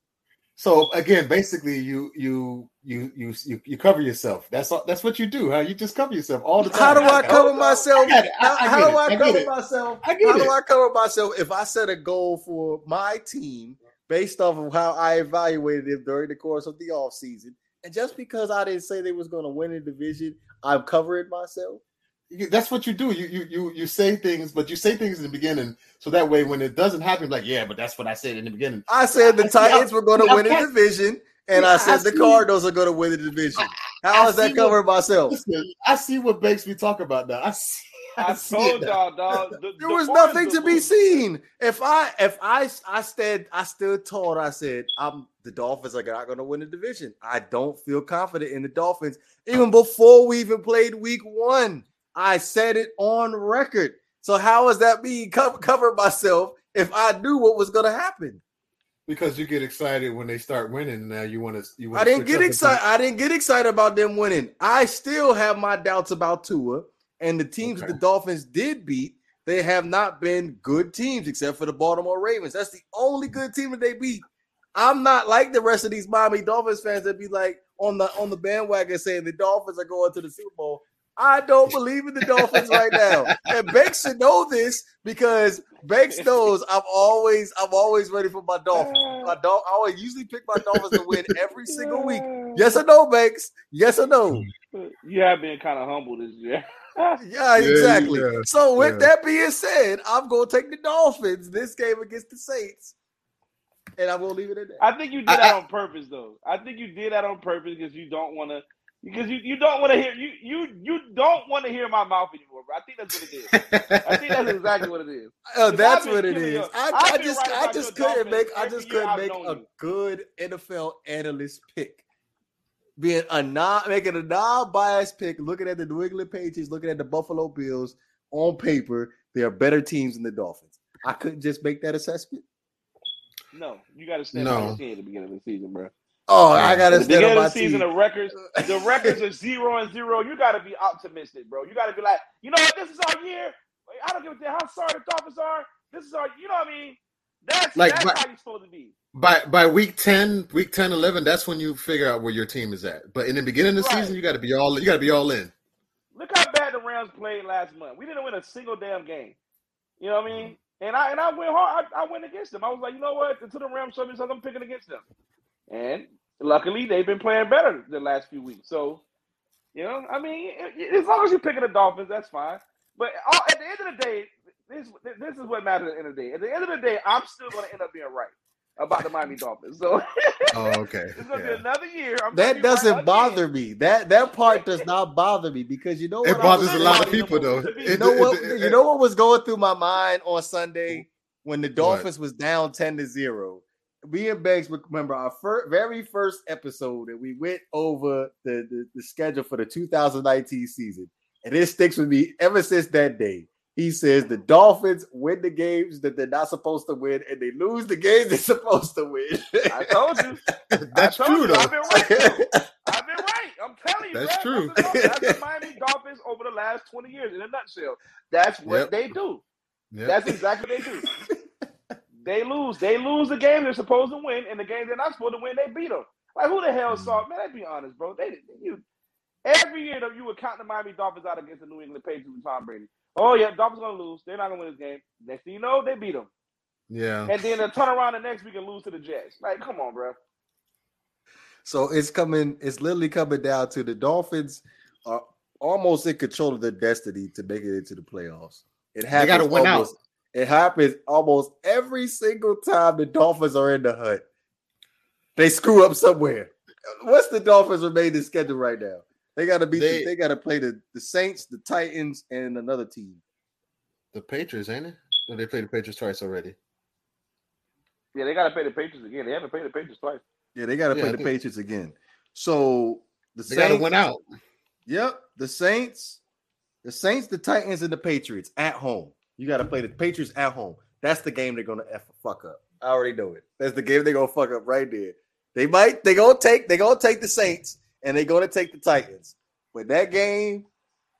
So again, basically, you you you you you, you cover yourself. That's all, that's what you do, huh? You just cover yourself all the time. How do I oh, got cover it. myself? I. I- How, I do it. I I cover it. myself? I How do. I cover myself if I set a goal for my team based off of how I evaluated them during the course of the offseason? And just because I didn't say they was going to win the division, I'm covering myself. You- that's what you do. You you you you say things, but you say things in the beginning, so that way when it doesn't happen, like yeah, but that's what I said in the beginning. I said the I see- Titans were going to win the division, and Yeah, I I said the see- Cardinals are going to win the division. I How is that see covering myself? Listen, I see what makes me talk about that. I see. I see told it y'all, dog. The, There the was nothing to be losing. seen. If I if I I stood I stood tall I said I'm the Dolphins are not going to win the division. I don't feel confident in the Dolphins even before we even played week 1. I said it on record. So how is that me cover, cover myself if I knew what was going to happen? because you get excited when they start winning. Now you want to. You wanna I didn't get excited. I didn't get excited about them winning. I still have my doubts about Tua and the teams Okay. the Dolphins did beat. They have not been good teams except for the Baltimore Ravens. That's the only good team that they beat. I'm not like the rest of these Miami Dolphins fans that be like on the on the bandwagon saying the Dolphins are going to the Super Bowl. I don't believe in the Dolphins right now. And Banks should know this because Banks knows I'm always I'm always ready for my Dolphins. My dog, I always usually pick my Dolphins to win every single week. Yes or no, Banks? Yes or no? You have been kind of humble this year. Yeah, exactly. yeah, so with yeah. that being said, I'm gonna take the Dolphins this game against the Saints. And I'm gonna leave it at that. I think you did I- that on purpose, though. I think you did that on purpose because you don't want to. Because you, you don't want to hear you you you don't want to hear my mouth anymore, bro. I think that's what it is. I think that's exactly what it is. Uh, that's what it is. killing I, I've I just I just couldn't make I just couldn't make a you. good NFL analyst pick. Being a non making a non-biased pick, looking at the New England Patriots, looking at the Buffalo Bills on paper, they are better teams than the Dolphins. I couldn't just make that assessment. No, you got to stand No. by your team at the beginning of the season, bro. Oh, I gotta stand on my season, team. the records the records are zero and zero. You got to be optimistic, bro. You got to be like, you know what? This is our year. I don't give a damn how sorry the Dolphins are. This is our, you know what I mean? That's Like, that's but- how you're supposed to be. by by week 10 week 10 11 that's when you figure out where your team is at but in the beginning of the Right. season you got to be all you got to be all in Look how bad the Rams played last month. We didn't win a single damn game. You know what I mean? And I and I went hard. I, I went against them. I was like, you know what? Until the Rams show me something, I'm picking against them. And luckily, they've been playing better the last few weeks. So, you know, I mean, i- i- as long as you're picking the Dolphins, that's fine. But all, at the end of the day, this this is what matters. At the end of the day, at the end of the day, I'm still going to end up being right about the Miami Dolphins. So oh okay it's going to be another year. I'm That doesn't again. bother me. That that part does not bother me because you know what it bothers a lot of people though You You It- know it- what? it- You know what was going through my mind on Sunday when the What? Dolphins was down ten to zero. Me and Banks remember our fir- very first episode and we went over the, the the schedule for the 2019 season, and it sticks with me ever since that day. He says the Dolphins win the games that they're not supposed to win, and they lose the games they're supposed to win. I told you. that's I told true you, though I've been right. though. I've been right. I'm telling you, That's man. true. That's, the, that's the Miami Dolphins over the last 20 years in a nutshell. That's what Yep. they do. Yep. That's exactly what they do. they lose. They lose the game they're supposed to win, and the game they're not supposed to win, they beat them. Like who the hell Mm. saw? Man, let's be honest, bro. They you every year though you would count the Miami Dolphins out against the New England Patriots with Tom Brady. Oh yeah, Dolphins gonna lose. They're not gonna win this game. Next thing you know, they beat them, yeah and then they turn around the next week and lose to the Jets. Like, come on, bro. So it's coming, it's literally coming down to the Dolphins are almost in control of their destiny to make it into the playoffs. It happens gotta win out. Almost, It happens almost every single time the Dolphins are in the hunt. They screw up somewhere. What's the Dolphins remaining schedule right now? They gotta beat They- the, they gotta play the, the Saints, the Titans, and another team. The Patriots, ain't it? Or they played the Patriots twice already. Yeah, they gotta pay the Patriots again. They haven't paid the Patriots twice. Yeah, they got to Yeah, play I the think- Patriots again. So the They got Saints, win out. Yep, the Saints, the Saints, the Titans, and the Patriots at home. You got to play the Patriots at home. That's the game they're gonna f fuck up. I already know it. That's the game they're gonna fuck up right there. They might they gonna take they gonna take the Saints and they're gonna take the Titans. But that game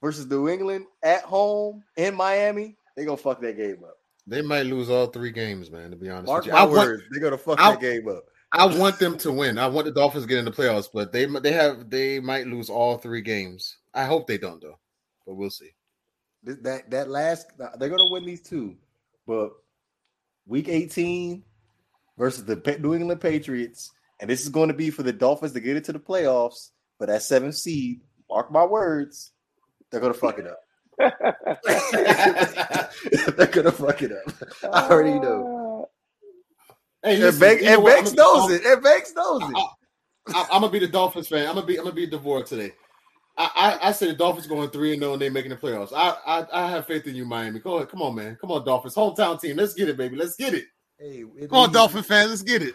versus New England at home in Miami, they gonna fuck that game up. They might lose all three games, man. To be honest Mark with you, my I want, words, they're gonna fuck I- that game up. I want them to win. I want the Dolphins to get in the playoffs, but they they have they might lose all three games. I hope they don't though, but we'll see. Th- That that last they're gonna win these two, but week 18 versus the New England Patriots, and this is going to be for the Dolphins to get into the playoffs But that seventh seed. Mark my words, they're gonna fuck it up. they're gonna fuck it up. I already know. Uh, hey, And, listen, Banks, you know and what? Banks knows it. And Banks knows it. I, I'm gonna be the Dolphins fan. I'm gonna be I'm gonna be DeVore today. I, I I say the Dolphins going three and zero and they making the playoffs. I, I I have faith in you, Miami. Go ahead, come on, man. Come on, Dolphins, hometown team. Let's get it, baby. Let's get it. Hey, it- Come on, we- Dolphin fans, let's get it.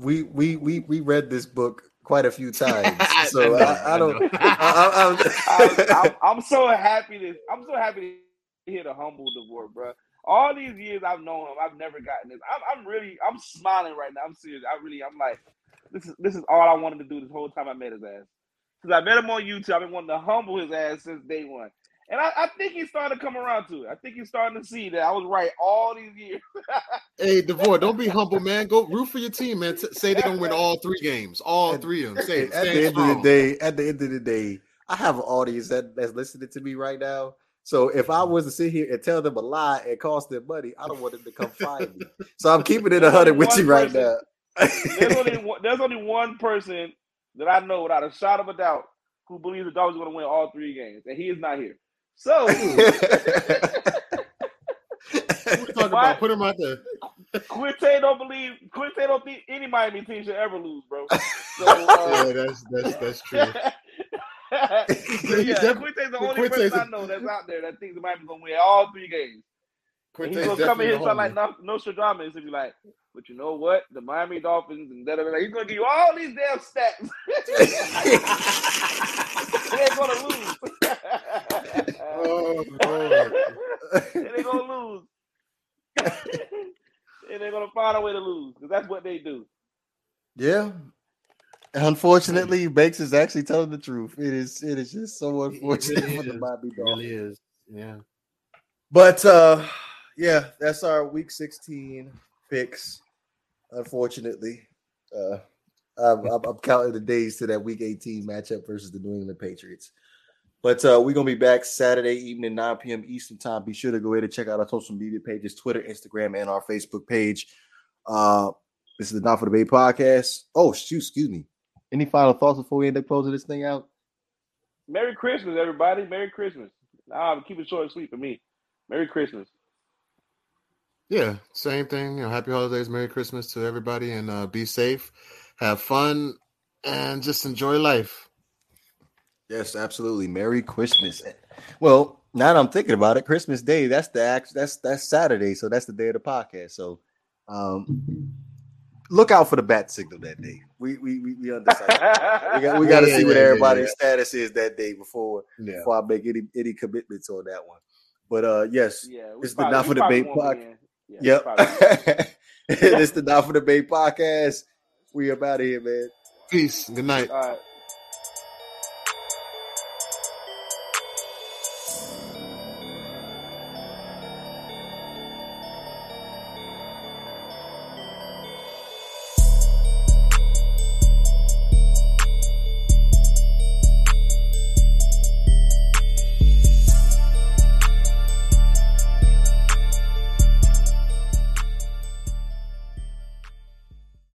We we we we read this book quite a few times, so I, I I don't. know. I, I'm, I'm, I'm so happy to I'm so happy to hear the humble DeVore, bro. All these years I've known him, I've never gotten this. I'm, I'm really I'm smiling right now. I'm serious. I really I'm like this is this is all I wanted to do this whole time I met his ass. Because I met him on YouTube. I've been wanting to humble his ass since day one. And I, I think he's starting to come around to it. I think he's starting to see that I was right all these years. Hey, DeVore, don't be humble, man. Go root for your team, man. T- say they're gonna win all three games, all three of them. Say at the end of the day, at the end of the day, I have an audience that, that's listening to me right now. So if I was to sit here and tell them a lie and cost them money, I don't want them to come find me. So I'm keeping it a hundred with you right now. There's only one, there's only one person that I know without a shot of a doubt who believes the Dolphins are going to win all three games, and he is not here. So talking Why- about? Put him out there. Quinte don't believe Quinte don't think any Miami team should ever lose, bro. So uh, Yeah, that's that's that's true. yeah, def- Quinte's the only Quinte's person a- I know that's out there that thinks the Miami's gonna win all three games. And Quinte's he's gonna come in here and definitely sound like no, Nostradamus and be like, but you know what? The Miami Dolphins and da da da. He's gonna give you all these damn stats. they ain't gonna lose. Oh, Lord. and they're gonna lose. and they're gonna find a way to lose because that's what they do. yeah. Unfortunately, Banks is actually telling the truth. It is it is just so It unfortunate really for the is. Miami It Dolphins. really is. Yeah. But uh yeah, that's our week 16 picks. Unfortunately. Uh I'm, I'm, I'm counting the days to that week 18 matchup versus the New England Patriots. But uh, we're gonna be back Saturday evening, 9 p.m. Eastern time. Be sure to go ahead and check out our social media pages, Twitter, Instagram, and our Facebook page. Uh this is the Not for the Bay podcast. Oh, shoot, excuse me. Any final thoughts before we end up closing this thing out? Merry Christmas, everybody. Merry Christmas. Nah, keep it short and sweet for me. Merry Christmas. Yeah, same thing. You know, happy holidays, Merry Christmas to everybody, and uh, be safe, have fun, and just enjoy life. Yes, absolutely. Merry Christmas. Well, now that I'm thinking about it, Christmas Day, that's the act that's that's Saturday, so that's the day of the podcast. So um look out for the bat signal that day. We we we, we undecided. we got we got to Yeah, see what yeah, yeah, everybody's yeah. status is that day before Yeah. before I make any any commitments on that one. But uh yes, yeah, It's the probably- Not for the probably Bay won't pod- be in. Yeah, we probably won't. yep. it's the Not for the Bay podcast. We up out of here, man. Peace. Good night. All right.